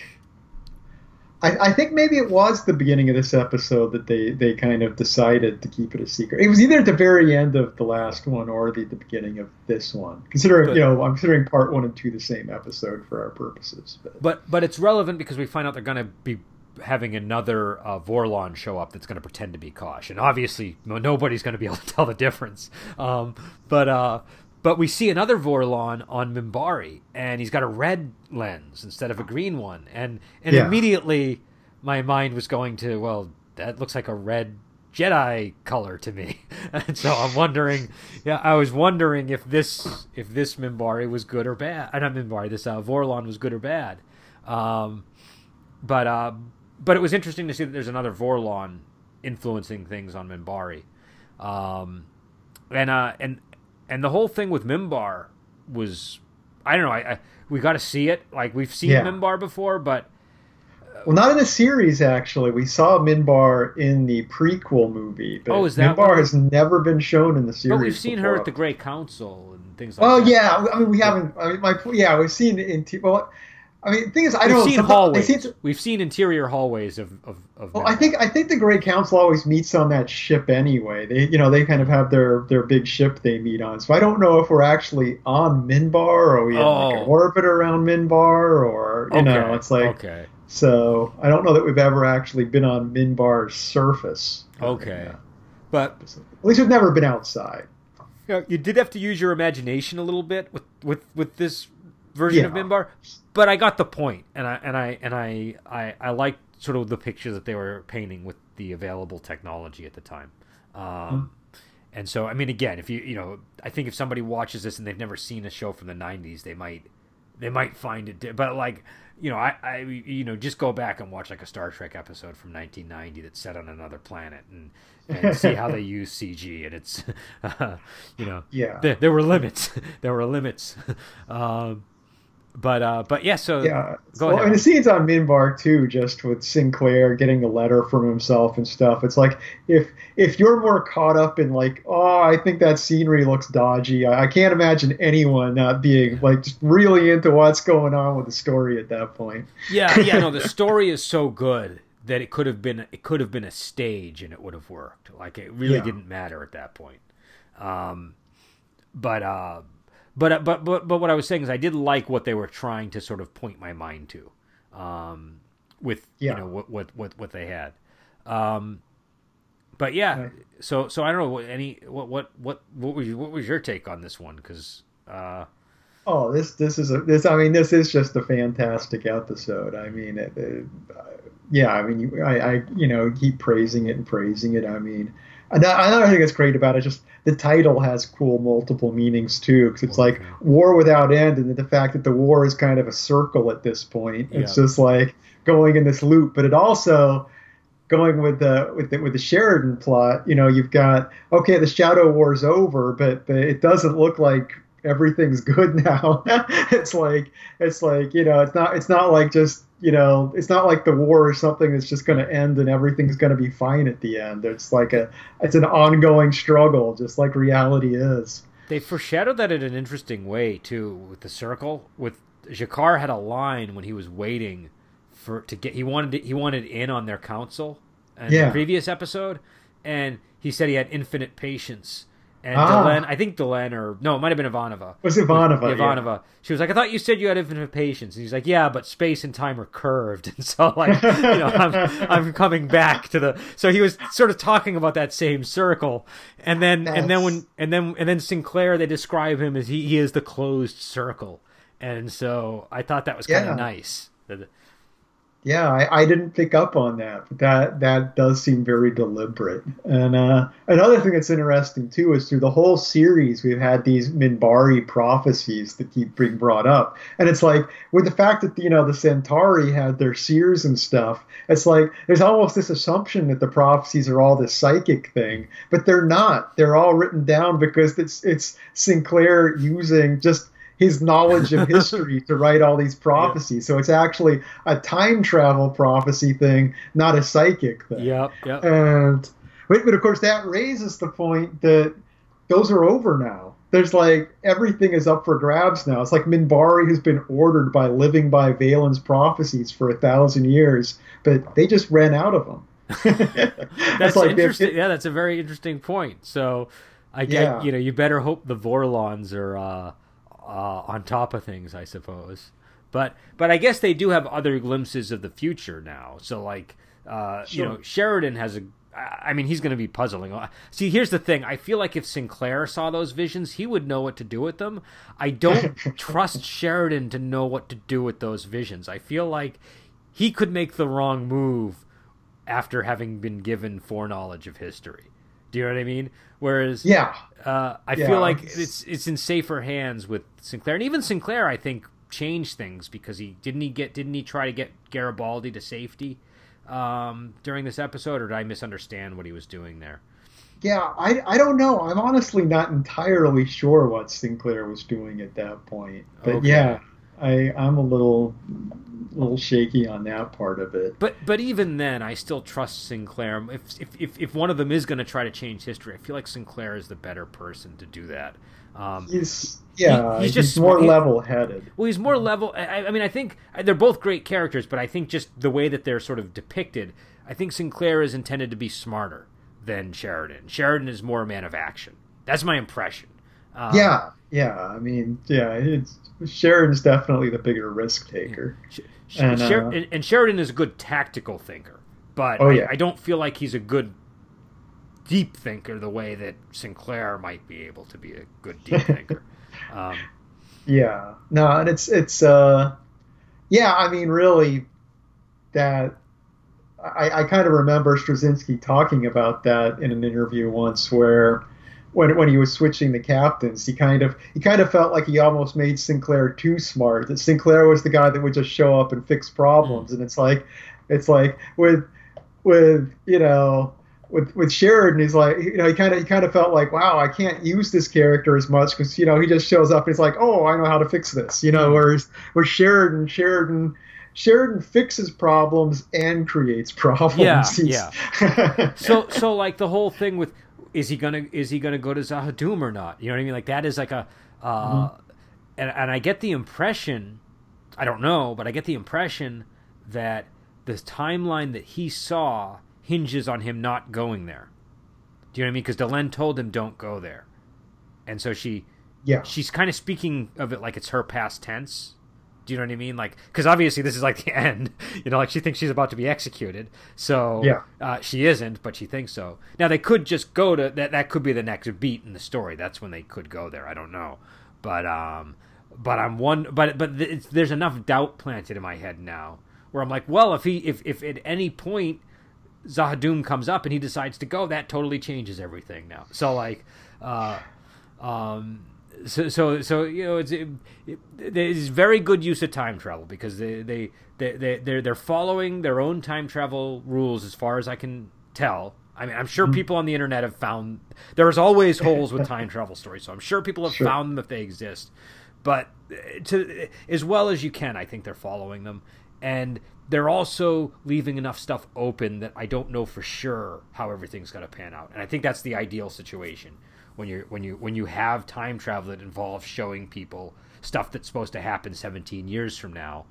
I, I think maybe it was the beginning of this episode that they, they kind of decided to keep it a secret. It was either at the very end of the last one or the, the beginning of this one. Considering But- you know, I'm considering part one and two the same episode for our purposes. But But but it's relevant because we find out they're going to be having another uh, Vorlon show up that's going to pretend to be Kosh, and obviously nobody's going to be able to tell the difference. Um, but uh, but we see another Vorlon on Minbari, and he's got a red lens instead of a green one, and and Yeah. immediately my mind was going to well that looks like a red Jedi color to me, and so I'm wondering. Yeah, I was wondering if this if this Minbari was good or bad. Uh, not Minbari. This uh, Vorlon was good or bad. Um, but uh, but it was interesting to see that there's another Vorlon influencing things on Minbari, um, and uh, and and the whole thing with Minbar was I don't know. I, I we got to see it. Like we've seen Yeah. Minbar before, but uh, well, not in the series actually. We saw Minbar in the prequel movie, but Oh, is that Minbar what- has never been shown in the series. but we've seen her at the Great Council and things like Well, that. yeah. I mean, we haven't. I mean, my yeah, we've seen it in. Well, I mean, the thing is, I We've don't. seen hallways. Seem to- We've seen interior hallways of of. of well, I think I think the Great Council always meets on that ship anyway. They, you know, they kind of have their their big ship they meet on. So I don't know if we're actually on Minbar or we in like Oh. an orbit around Minbar or you know, it's like okay, so. I don't know that we've ever actually been on Minbar's surface. okay, Yeah. but At least we've never been outside. you, know, you did have to use your imagination a little bit with with with this version of Yeah. Minbar, but I got the point, and I and I and I I, I liked sort of the picture that they were painting with the available technology at the time. Um, And so, I mean, again, if you you know, I think if somebody watches this and they've never seen a show from the '90s, they might they might find it, but like you know, I, I, you know, just go back and watch like a Star Trek episode from 1990 that's set on another planet and, and see how they use CG. And it's, uh, you know, yeah, there, there were limits. there were limits. Um, but uh, but yeah, so yeah. Go well, ahead. and the scenes on Minbar too, just with Sinclair getting a letter from himself and stuff. It's like if if you're more caught up in like, oh, I think that scenery looks dodgy. I, I can't imagine anyone not being like just really into what's going on with the story at that point. Yeah, yeah. No, the story is so good that it could have been it could have been a stage and it would have worked. Like it really yeah. didn't matter at that point. Um, but uh but uh, but but but what I was saying is I did like what they were trying to sort of point my mind to, um, with yeah. you know what what what what they had, um, but yeah. Right. So so I don't know what any what what what what was what was your take on this one because. Uh, oh, this this is a this. I mean, this is just a fantastic episode. I mean, it, it, uh, yeah. I mean, you, I, I you know keep praising it and praising it. I mean, another thing that's great about it just the title has cool multiple meanings too because it's like war without end and the fact that the war is kind of a circle at this point it's yeah. just like going in this loop but it also going with the with the with the Sheridan plot you know you've got okay the shadow war's over but, but it doesn't look like everything's good now it's like it's like you know it's not it's not like just you know, it's not like the war or something that's just going to end and everything's going to be fine at the end. It's like a, it's an ongoing struggle, just like reality is. They foreshadowed that in an interesting way too, with the circle. With G'Kar had a line when he was waiting for to get, he wanted to, he wanted in on their council in yeah. the previous episode, and he said he had infinite patience and ah. Delenn, I think Delenn, or no, it might have been Ivanova. Was Ivanova? Ivanova. Yeah. She was like, I thought you said you had infinite patience. And he's like, Yeah, but space and time are curved, and so like, you know, I'm I'm coming back to the. So he was sort of talking about that same circle, and then That's... and then when and then and then Sinclair they describe him as he he is the closed circle, and so I thought that was kind of yeah. nice. Yeah, I, I, didn't pick up on that, but that that does seem very deliberate. And uh, another thing that's interesting too is through the whole series we've had these Minbari prophecies that keep being brought up, and it's like with the fact that you know the Centauri had their seers and stuff, it's like there's almost this assumption that the prophecies are all this psychic thing, but they're not. They're all written down because it's it's Sinclair using just his knowledge of history to write all these prophecies. Yeah. So it's actually a time travel prophecy thing, not a psychic thing. Yep, yep. And but, but of course that raises the point that those are over now. There's like everything is up for grabs now. It's like Minbari has been ordered by living by Valen's prophecies for a thousand years, but they just ran out of them. that's like interesting. yeah, that's a very interesting point. So I get yeah. you know you better hope the Vorlons are uh, uh, on top of things, I suppose. But but I guess they do have other glimpses of the future now. So like uh, sure. you know Sheridan has a. I mean, he's going to be puzzling. See, here's the thing. I feel like if Sinclair saw those visions, he would know what to do with them. I don't trust Sheridan to know what to do with those visions. I feel like he could make the wrong move after having been given foreknowledge of history. Do you know what I mean? Whereas, yeah, uh, I yeah. feel like it's it's in safer hands with Sinclair, and even Sinclair, I think, changed things because he didn't he get didn't he try to get Garibaldi to safety um, during this episode, or did I misunderstand what he was doing there? Yeah, I, I don't know. I'm honestly not entirely sure what Sinclair was doing at that point, but okay. yeah, I I'm a little little shaky on that part of it. But but even then, I still trust Sinclair. If if if, if one of them is going to try to change history, I feel like Sinclair is the better person to do that. Um, he's yeah, he, he's just he's more he, level-headed. Well, he's more level. I, I mean, I think they're both great characters, but I think just the way that they're sort of depicted, I think Sinclair is intended to be smarter than Sheridan. Sheridan is more a man of action. That's my impression. Um, yeah, yeah. I mean, yeah, it's Sheridan's definitely the bigger risk taker. And, Sher- uh, and, Sheridan is a good tactical thinker, but oh, yeah. I, I, don't feel like he's a good deep thinker the way that Sinclair might be able to be a good deep thinker. Um, yeah, no, and it's it's uh, yeah. I mean, really, that I, I kind of remember Straczynski talking about that in an interview once, where when when he was switching the captains, he kind of he kind of felt like he almost made Sinclair too smart. That Sinclair was the guy that would just show up and fix problems, mm. and it's like it's like with with you know with with Sheridan, he's like, you know, he kind of he kind of felt like, wow, I can't use this character as much because you know he just shows up and he's like, oh, I know how to fix this, you know. Mm. Whereas with Sheridan, Sheridan. Sheridan fixes problems and creates problems. Yeah, yeah. so, so like the whole thing with is he gonna is he gonna go to Z'ha'dum or not? You know what I mean? Like that is like a, uh, mm-hmm. and and I get the impression, I don't know, but I get the impression that the timeline that he saw hinges on him not going there. Do you know what I mean? Because Delenn told him don't go there, and so she, yeah, she's kind of speaking of it like it's her past tense. Do you know what I mean? Like, because obviously this is like the end. You know, like she thinks she's about to be executed. So yeah, uh, she isn't, but she thinks so. Now they could just go to that. That could be the next beat in the story. That's when they could go there. I don't know, but um, but I'm one. But but there's enough doubt planted in my head now where I'm like, well, if he if if at any point Z'ha'dum comes up and he decides to go, that totally changes everything now. So like, uh, um, so so so you know it's it, it, it's very good use of time travel because they they they they they're, they're following their own time travel rules as far as I can tell. I mean, I'm sure mm-hmm. people on the internet have found there's always holes with time travel stories, so I'm sure people have sure. found them if they exist. But uh, to as well as you can, I think they're following them, and they're also leaving enough stuff open that I don't know for sure how everything's going to pan out. And I think that's the ideal situation when you when you when you have time travel that involves showing people stuff that's supposed to happen 17 years from now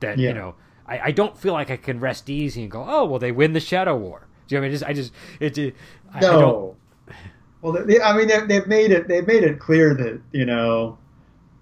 that yeah. you know I, I don't feel like I can rest easy and go oh well they win the shadow war do you know I mean just I just it, it I, no I well they, I mean they, they've made it they've made it clear that you know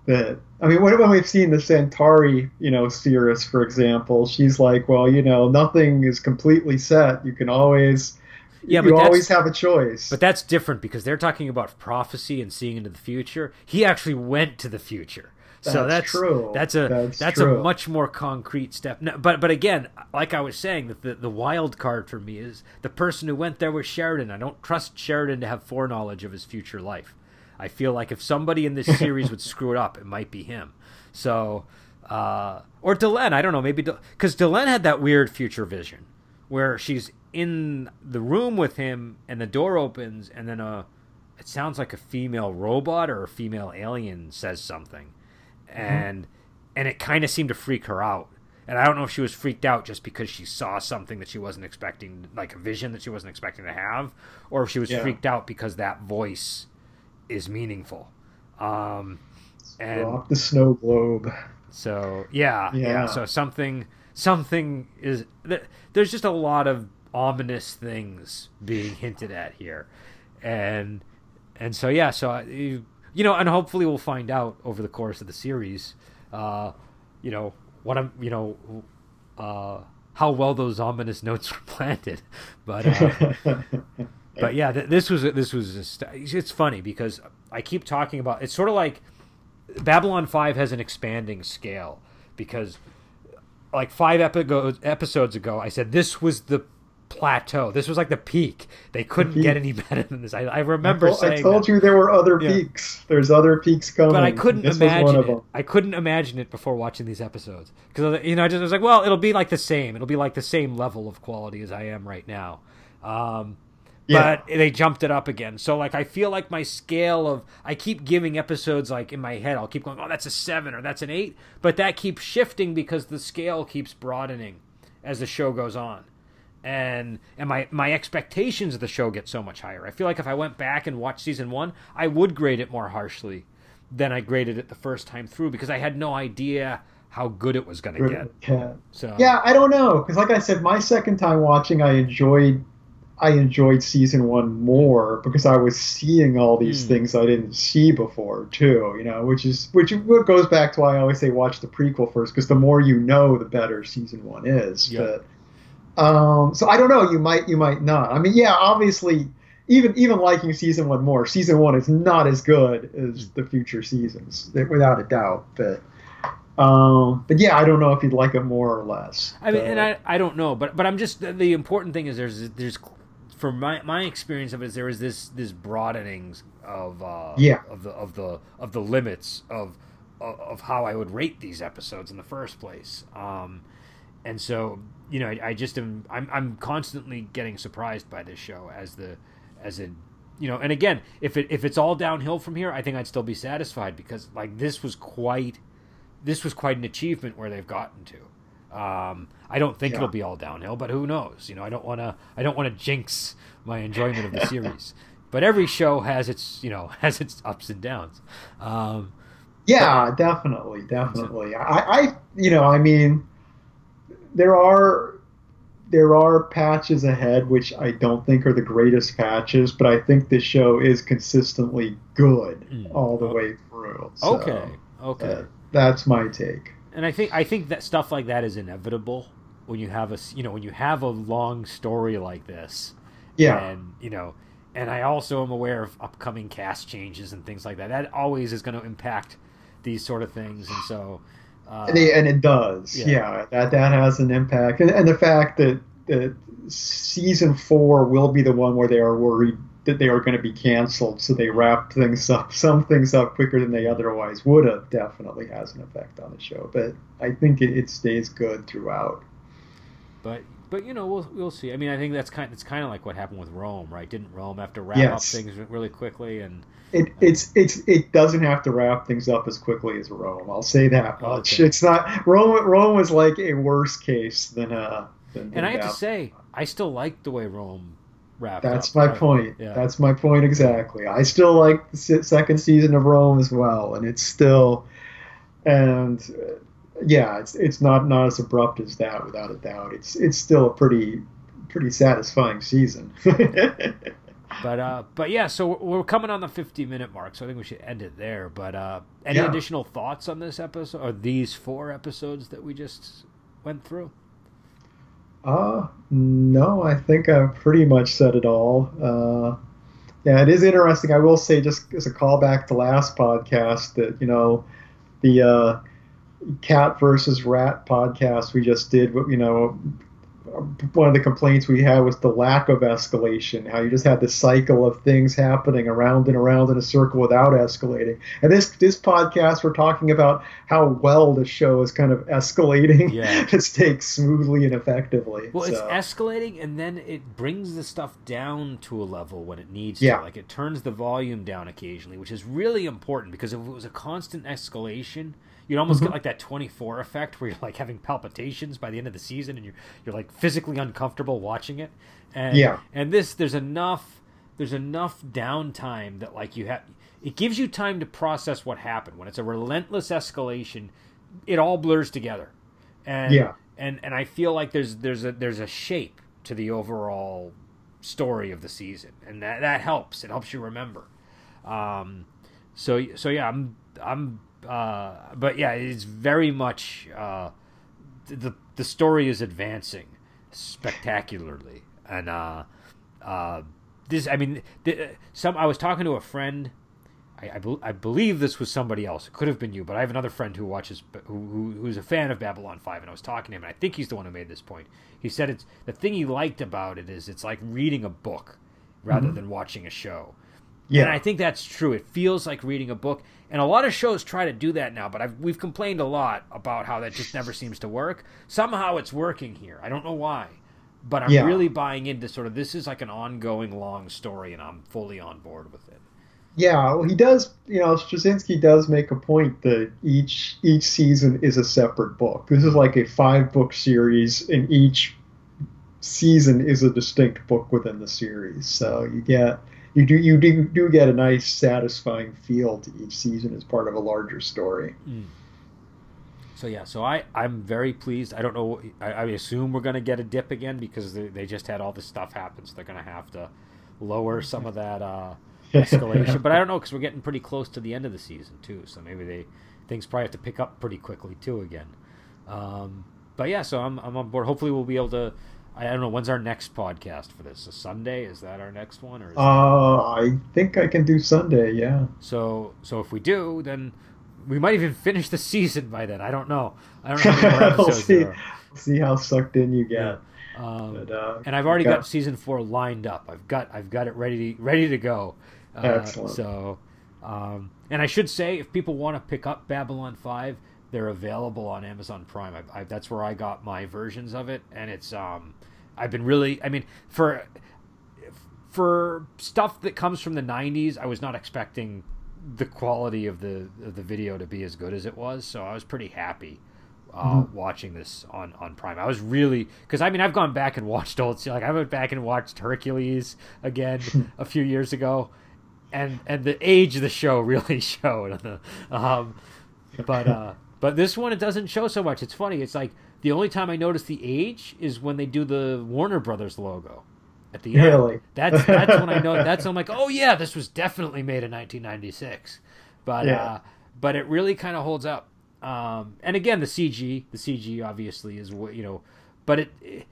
that I mean, when, when we've seen the Centauri, you know, Cirrus, for example, she's like, well, you know, nothing is completely set. You can always yeah, you always have a choice. But that's different because they're talking about prophecy and seeing into the future. He actually went to the future. That's so that's true. That's a that's, that's a much more concrete step. but but again, like I was saying, that the the wild card for me is the person who went there was Sheridan. I don't trust Sheridan to have foreknowledge of his future life. I feel like if somebody in this series would screw it up, it might be him. So uh, or Delenn, I don't know, maybe because De- Delenn had that weird future vision where she's in the room with him and the door opens and then a it sounds like a female robot or a female alien says something. Mm-hmm. and and it kind of seemed to freak her out. And i don't know if she was freaked out just because she saw something that she wasn't expecting like a vision that she wasn't expecting to have or if she was yeah. freaked out because that voice is meaningful. Um and Drop the snow globe. So yeah, yeah yeah. so something something is there's just a lot of ominous things being hinted at here, and and so yeah, so you, you know, and hopefully we'll find out over the course of the series, uh, you know, what I'm, you know, uh, how well those ominous notes were planted, but. Uh, but yeah, th- this was this was just, it's funny because I keep talking about it's sort of like Babylon Five has an expanding scale because like five epi- episodes ago I said this was the plateau. This was like the peak. They couldn't the get any better than this. I, I remember I told, saying. I told that. you there were other yeah. peaks. There's other peaks coming. But I couldn't this imagine it. I couldn't imagine it before watching these episodes because you know I just was like, well, it'll be like the same. It'll be like the same level of quality as I am right now. Um, yeah. but they jumped it up again. So like I feel like my scale of I keep giving episodes like in my head I'll keep going oh that's a 7 or that's an 8, but that keeps shifting because the scale keeps broadening as the show goes on and and my my expectations of the show get so much higher. I feel like if I went back and watched season one, I would grade it more harshly than I graded it the first time through because I had no idea how good it was going to get. Yeah. So yeah, I don't know because like I said, my second time watching, I enjoyed I enjoyed season one more because I was seeing all these mm. things I didn't see before too. You know, which is which goes back to why I always say watch the prequel first because the more you know, the better season one is. Yep. But um, so I don't know. You might, you might not. I mean, yeah, obviously, even even liking season one more, season one is not as good as the future seasons, without a doubt. But um, but yeah, I don't know if you'd like it more or less. I mean, and I, I don't know, but but I'm just the important thing is there's there's from my my experience of it is there is this this broadening of uh, yeah of the of the of the limits of of how I would rate these episodes in the first place. Um, and so you know, I, I, just am I'm I'm constantly getting surprised by this show as the as a you know, and again, if it if it's all downhill from here, I think I'd still be satisfied because like this was quite this was quite an achievement where they've gotten to. Um, I don't think yeah. it'll be all downhill, but who knows? You know, I don't want to I don't want to jinx my enjoyment of the series. But every show has its you know has its ups and downs. Um, yeah, but, definitely, definitely. I, I you know I mean there are there are patches ahead which I don't think are the greatest patches, but I think this show is consistently good mm. all the way through. So, okay, okay, uh, that's my take. And I think I think that stuff like that is inevitable when you have a you know when you have a long story like this. Yeah, and you know, and I also am aware of upcoming cast changes and things like that. That always is going to impact these sort of things, and so uh, and, it, and, it, does, yeah. yeah. that that has an impact, and, and the fact that that season four will be the one where they are worried that they are going to be canceled, so they wrap things up, some things up quicker than they otherwise would have. Definitely has an effect on the show, but I think it, it stays good throughout. But but you know we'll we'll see. I mean, I think that's kind it's kind of like what happened with Rome, right? Didn't Rome have to wrap yes. up things really quickly and it, it's it's it doesn't have to wrap things up as quickly as Rome. I'll say that much. Okay. It's not Rome. Rome was like a worse case than uh. Than, and I have to say, I still like the way Rome wrapped. That's up, my right? point. Yeah. That's my point exactly. I still like the second season of Rome as well, and it's still, and uh, yeah, it's it's not not as abrupt as that without a doubt. It's it's still a pretty pretty satisfying season. but uh, but yeah, so we're coming on the 50 minute mark, so I think we should end it there. But uh, any yeah. additional thoughts on this episode or these four episodes that we just went through? Uh, no, I think I've pretty much said it all. Uh, yeah, it is interesting. I will say, just as a callback to last podcast, that you know, the uh, cat versus rat podcast we just did, you know, one of the complaints we had was the lack of escalation. How you just had this cycle of things happening around and around in a circle without escalating. And this this podcast, we're talking about how well the show is kind of escalating yeah. to take smoothly and effectively. Well, so. it's escalating, and then it brings the stuff down to a level when it needs yeah. to. Like it turns the volume down occasionally, which is really important because if it was a constant escalation you'd almost mm-hmm. get like that 24 effect where you're like having palpitations by the end of the season and you're you're like physically uncomfortable watching it. And yeah. and this there's enough there's enough downtime that like you have it gives you time to process what happened. When it's a relentless escalation it all blurs together. And yeah. and and i feel like there's there's a there's a shape to the overall story of the season. And that that helps. It helps you remember. Um so so yeah i'm i'm uh, but yeah, it's very much uh, the the story is advancing spectacularly, and uh, uh, this I mean, the, some I was talking to a friend. I, I, be, I, believe this was somebody else. It could have been you, but I have another friend who watches, who, who, who's a fan of Babylon Five, and I was talking to him, and I think he's the one who made this point. He said it's the thing he liked about it is it's like reading a book rather mm-hmm. than watching a show. Yeah. And I think that's true. It feels like reading a book. And a lot of shows try to do that now, but I've, we've complained a lot about how that just never seems to work. Somehow it's working here. I don't know why. But I'm yeah. really buying into sort of this is like an ongoing long story, and I'm fully on board with it. Yeah, well, he does. You know, Straczynski does make a point that each each season is a separate book. This is like a five book series, and each season is a distinct book within the series. So you get you do you do, do get a nice satisfying feel to each season as part of a larger story. Mm. So yeah, so I I'm very pleased. I don't know. I, I assume we're gonna get a dip again because they, they just had all this stuff happen, so they're gonna have to lower some of that uh, escalation. but I don't know because we're getting pretty close to the end of the season too, so maybe they things probably have to pick up pretty quickly too again. Um, but yeah, so I'm I'm on board. Hopefully, we'll be able to I don't know when's our next podcast for this. A Sunday is that our next one or? uh, I think I can do Sunday. Yeah. So so if we do, then we might even finish the season by then. I don't know. I don't know we'll see, see how sucked in you get. Yeah. Um, but, uh, and I've already got, got, season four lined up. I've got I've got it ready to, ready to go. Uh, Excellent. So, um, and I should say, if people want to pick up Babylon Five, they're available on Amazon Prime. I, I, that's where I got my versions of it, and it's um, I've been really. I mean, for for stuff that comes from the '90s, I was not expecting the quality of the of the video to be as good as it was. So I was pretty happy uh, mm-hmm. watching this on on Prime. I was really because I mean I've gone back and watched old like I went back and watched Hercules again a few years ago, and and the age of the show really showed. um, but uh, but this one it doesn't show so much. It's funny. It's like the only time I notice the age is when they do the Warner Brothers logo at the really? end. That's that's when I know. That's when I'm like, oh yeah, this was definitely made in 1996. But yeah. uh, but it really kind of holds up. Um, and again, the CG, the CG obviously is what you know, but it, it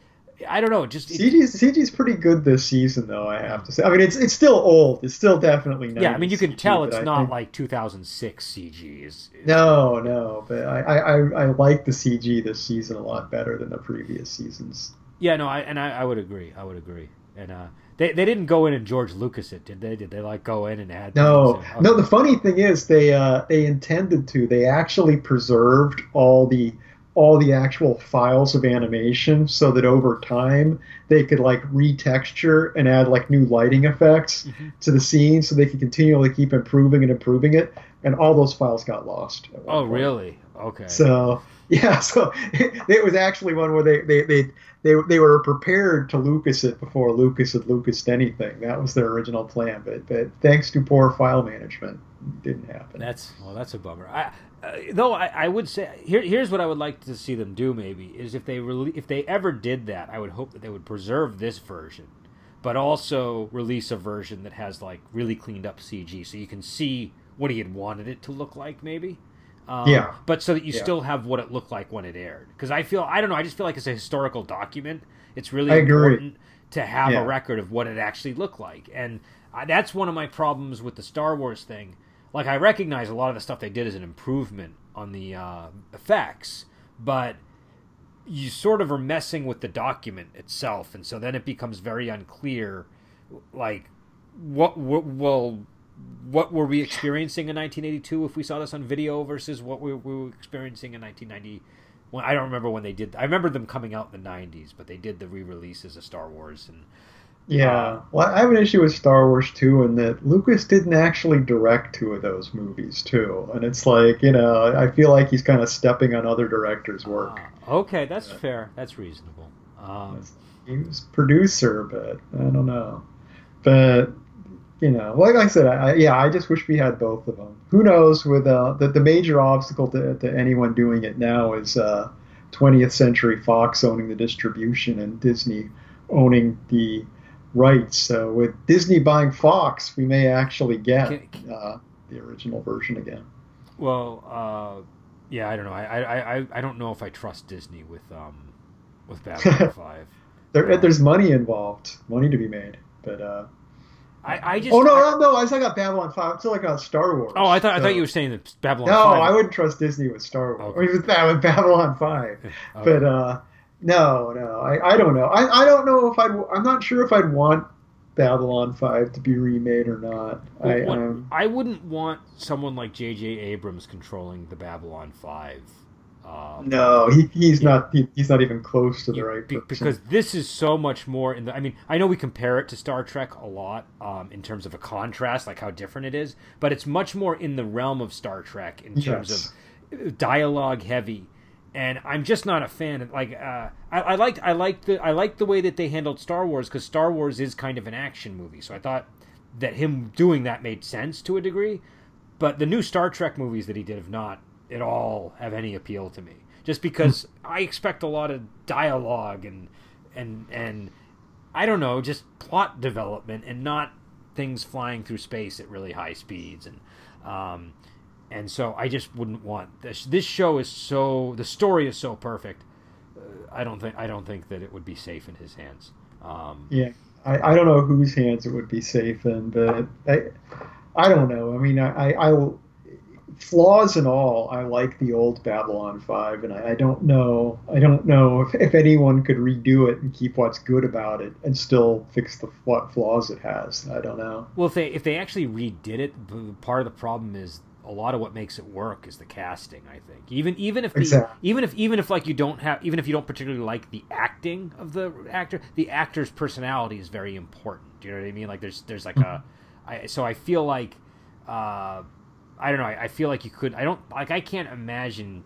I don't know, just CG's CG's pretty good this season though. I have to say. I mean, it's it's still old. It's still definitely not. yeah. I mean, you can CG, tell it's not think... like 2006 CG. Is, is... No, no, but I, I I like the CG this season a lot better than the previous seasons. Yeah, no, I and I, I would agree. I would agree. And uh, they they didn't go in and George Lucas it, did they? Did they like go in and add? No, and, okay. no. The funny thing is, they uh, they intended to. They actually preserved all the all the actual files of animation so that over time they could like retexture and add like new lighting effects mm-hmm. to the scene so they could continually keep improving and improving it and all those files got lost oh point. really okay so yeah so it, it, was actually one where they, they they they they were prepared to Lucas it before Lucas had Lucased anything. That was their original plan, but but thanks to poor file management, didn't happen. That's well, that's a bummer. I, uh, though I, I would say here, here's what I would like to see them do. Maybe is if they re- if they ever did that, I would hope that they would preserve this version, but also release a version that has like really cleaned up CG, so you can see what he had wanted it to look like. Maybe. Um, yeah. But so that you yeah. still have what it looked like when it aired. Because I feel, I don't know, I just feel like it's a historical document. It's really important to have yeah. a record of what it actually looked like. And I, that's one of my problems with the Star Wars thing. Like, I recognize a lot of the stuff they did as an improvement on the uh, effects, but you sort of are messing with the document itself. And so then it becomes very unclear, like, what, what well what were we experiencing in 1982 if we saw this on video versus what we, we were experiencing in 1990 well, I don't remember when they did. I remember them coming out in the '90s, but they did the re-releases of Star Wars and. Yeah, well, I have an issue with Star Wars too, in that Lucas didn't actually direct two of those movies too, and it's like you know, I feel like he's kind of stepping on other directors' work. Uh, okay, that's yeah. fair. That's reasonable. Um, he was producer, but I don't know. But you know, like I said, I, yeah, I just wish we had both of them. Who knows? With uh, the the major obstacle to, to anyone doing it now is uh, 20th Century Fox owning the distribution and Disney owning the rights. So with Disney buying Fox, we may actually get uh, the original version again. Well, uh, yeah, I don't know. I, I, I, I don't know if I trust Disney with um with Babylon Five. there, um, there's money involved, money to be made, but. Uh, I, I just. Oh no, I, no, no! I still got Babylon Five. I'm still like on Star Wars. Oh, I thought so. I thought you were saying that Babylon. No, 5. I wouldn't trust Disney with Star Wars. Okay. Or even that with Babylon Five. okay. But uh, no, no, I, I don't know. I, I don't know if I'd. I'm not sure if I'd want Babylon Five to be remade or not. Well, I what, um, I wouldn't want someone like J.J. Abrams controlling the Babylon Five um, no, he, he's yeah. not. He, he's not even close to the right person. Because this is so much more in the. I mean, I know we compare it to Star Trek a lot um, in terms of a contrast, like how different it is, but it's much more in the realm of Star Trek in terms yes. of dialogue heavy. And I'm just not a fan. Of, Like, uh, I, I liked, I liked the, I liked the way that they handled Star Wars because Star Wars is kind of an action movie. So I thought that him doing that made sense to a degree. But the new Star Trek movies that he did have not at all have any appeal to me. Just because I expect a lot of dialogue and and and I don't know, just plot development and not things flying through space at really high speeds and um, and so I just wouldn't want this. This show is so the story is so perfect. Uh, I don't think I don't think that it would be safe in his hands. Um, yeah, I, I don't know whose hands it would be safe in, but I I don't know. I mean, I I, I flaws and all, I like the old Babylon Five, and I, I don't know, I don't know if, if anyone could redo it and keep what's good about it and still fix the what flaws it has. I don't know. Well, if they if they actually redid it, part of the problem is a lot of what makes it work is the casting. I think even even if the, exactly. even if even if like you don't have even if you don't particularly like the acting of the actor, the actor's personality is very important. Do you know what I mean? Like there's there's like a, I, so I feel like. Uh, I don't know. I, I, feel like you could. I don't like. I can't imagine.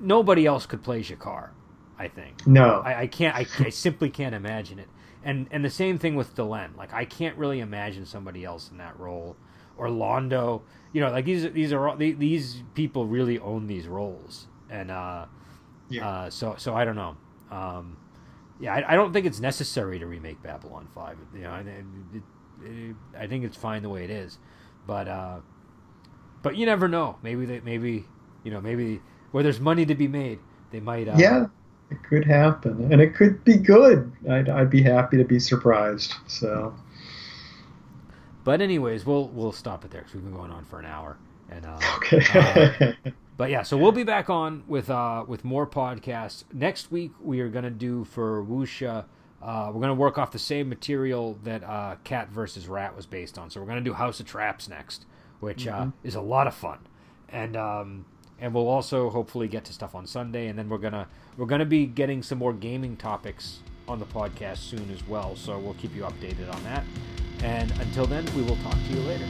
Nobody else could play G'Kar. I think. No. I, I can't. I, I, simply can't imagine it. And and the same thing with Delenn. Like I can't really imagine somebody else in that role. Or Londo. You know, like these these are these people really own these roles. And uh, yeah. Uh, so so I don't know. Um, yeah, I, I, don't think it's necessary to remake Babylon Five. You know, I, it, it, I think it's fine the way it is. But uh, but you never know. Maybe they, maybe you know, maybe where there's money to be made, they might. Uh, yeah, it could happen, and it could be good. I'd, I'd be happy to be surprised. So. But anyways, we'll we'll stop it there because we've been going on for an hour. And uh, okay. uh, but yeah, so we'll be back on with uh with more podcasts next week. We are gonna do for Wuxia. Uh, we're gonna work off the same material that uh, Cat versus Rat was based on. So we're gonna do House of Traps next which uh, mm-hmm. uh, is a lot of fun, and um, and we'll also hopefully get to stuff on Sunday, and then we're gonna we're gonna be getting some more gaming topics on the podcast soon as well. So we'll keep you updated on that. And until then, we will talk to you later.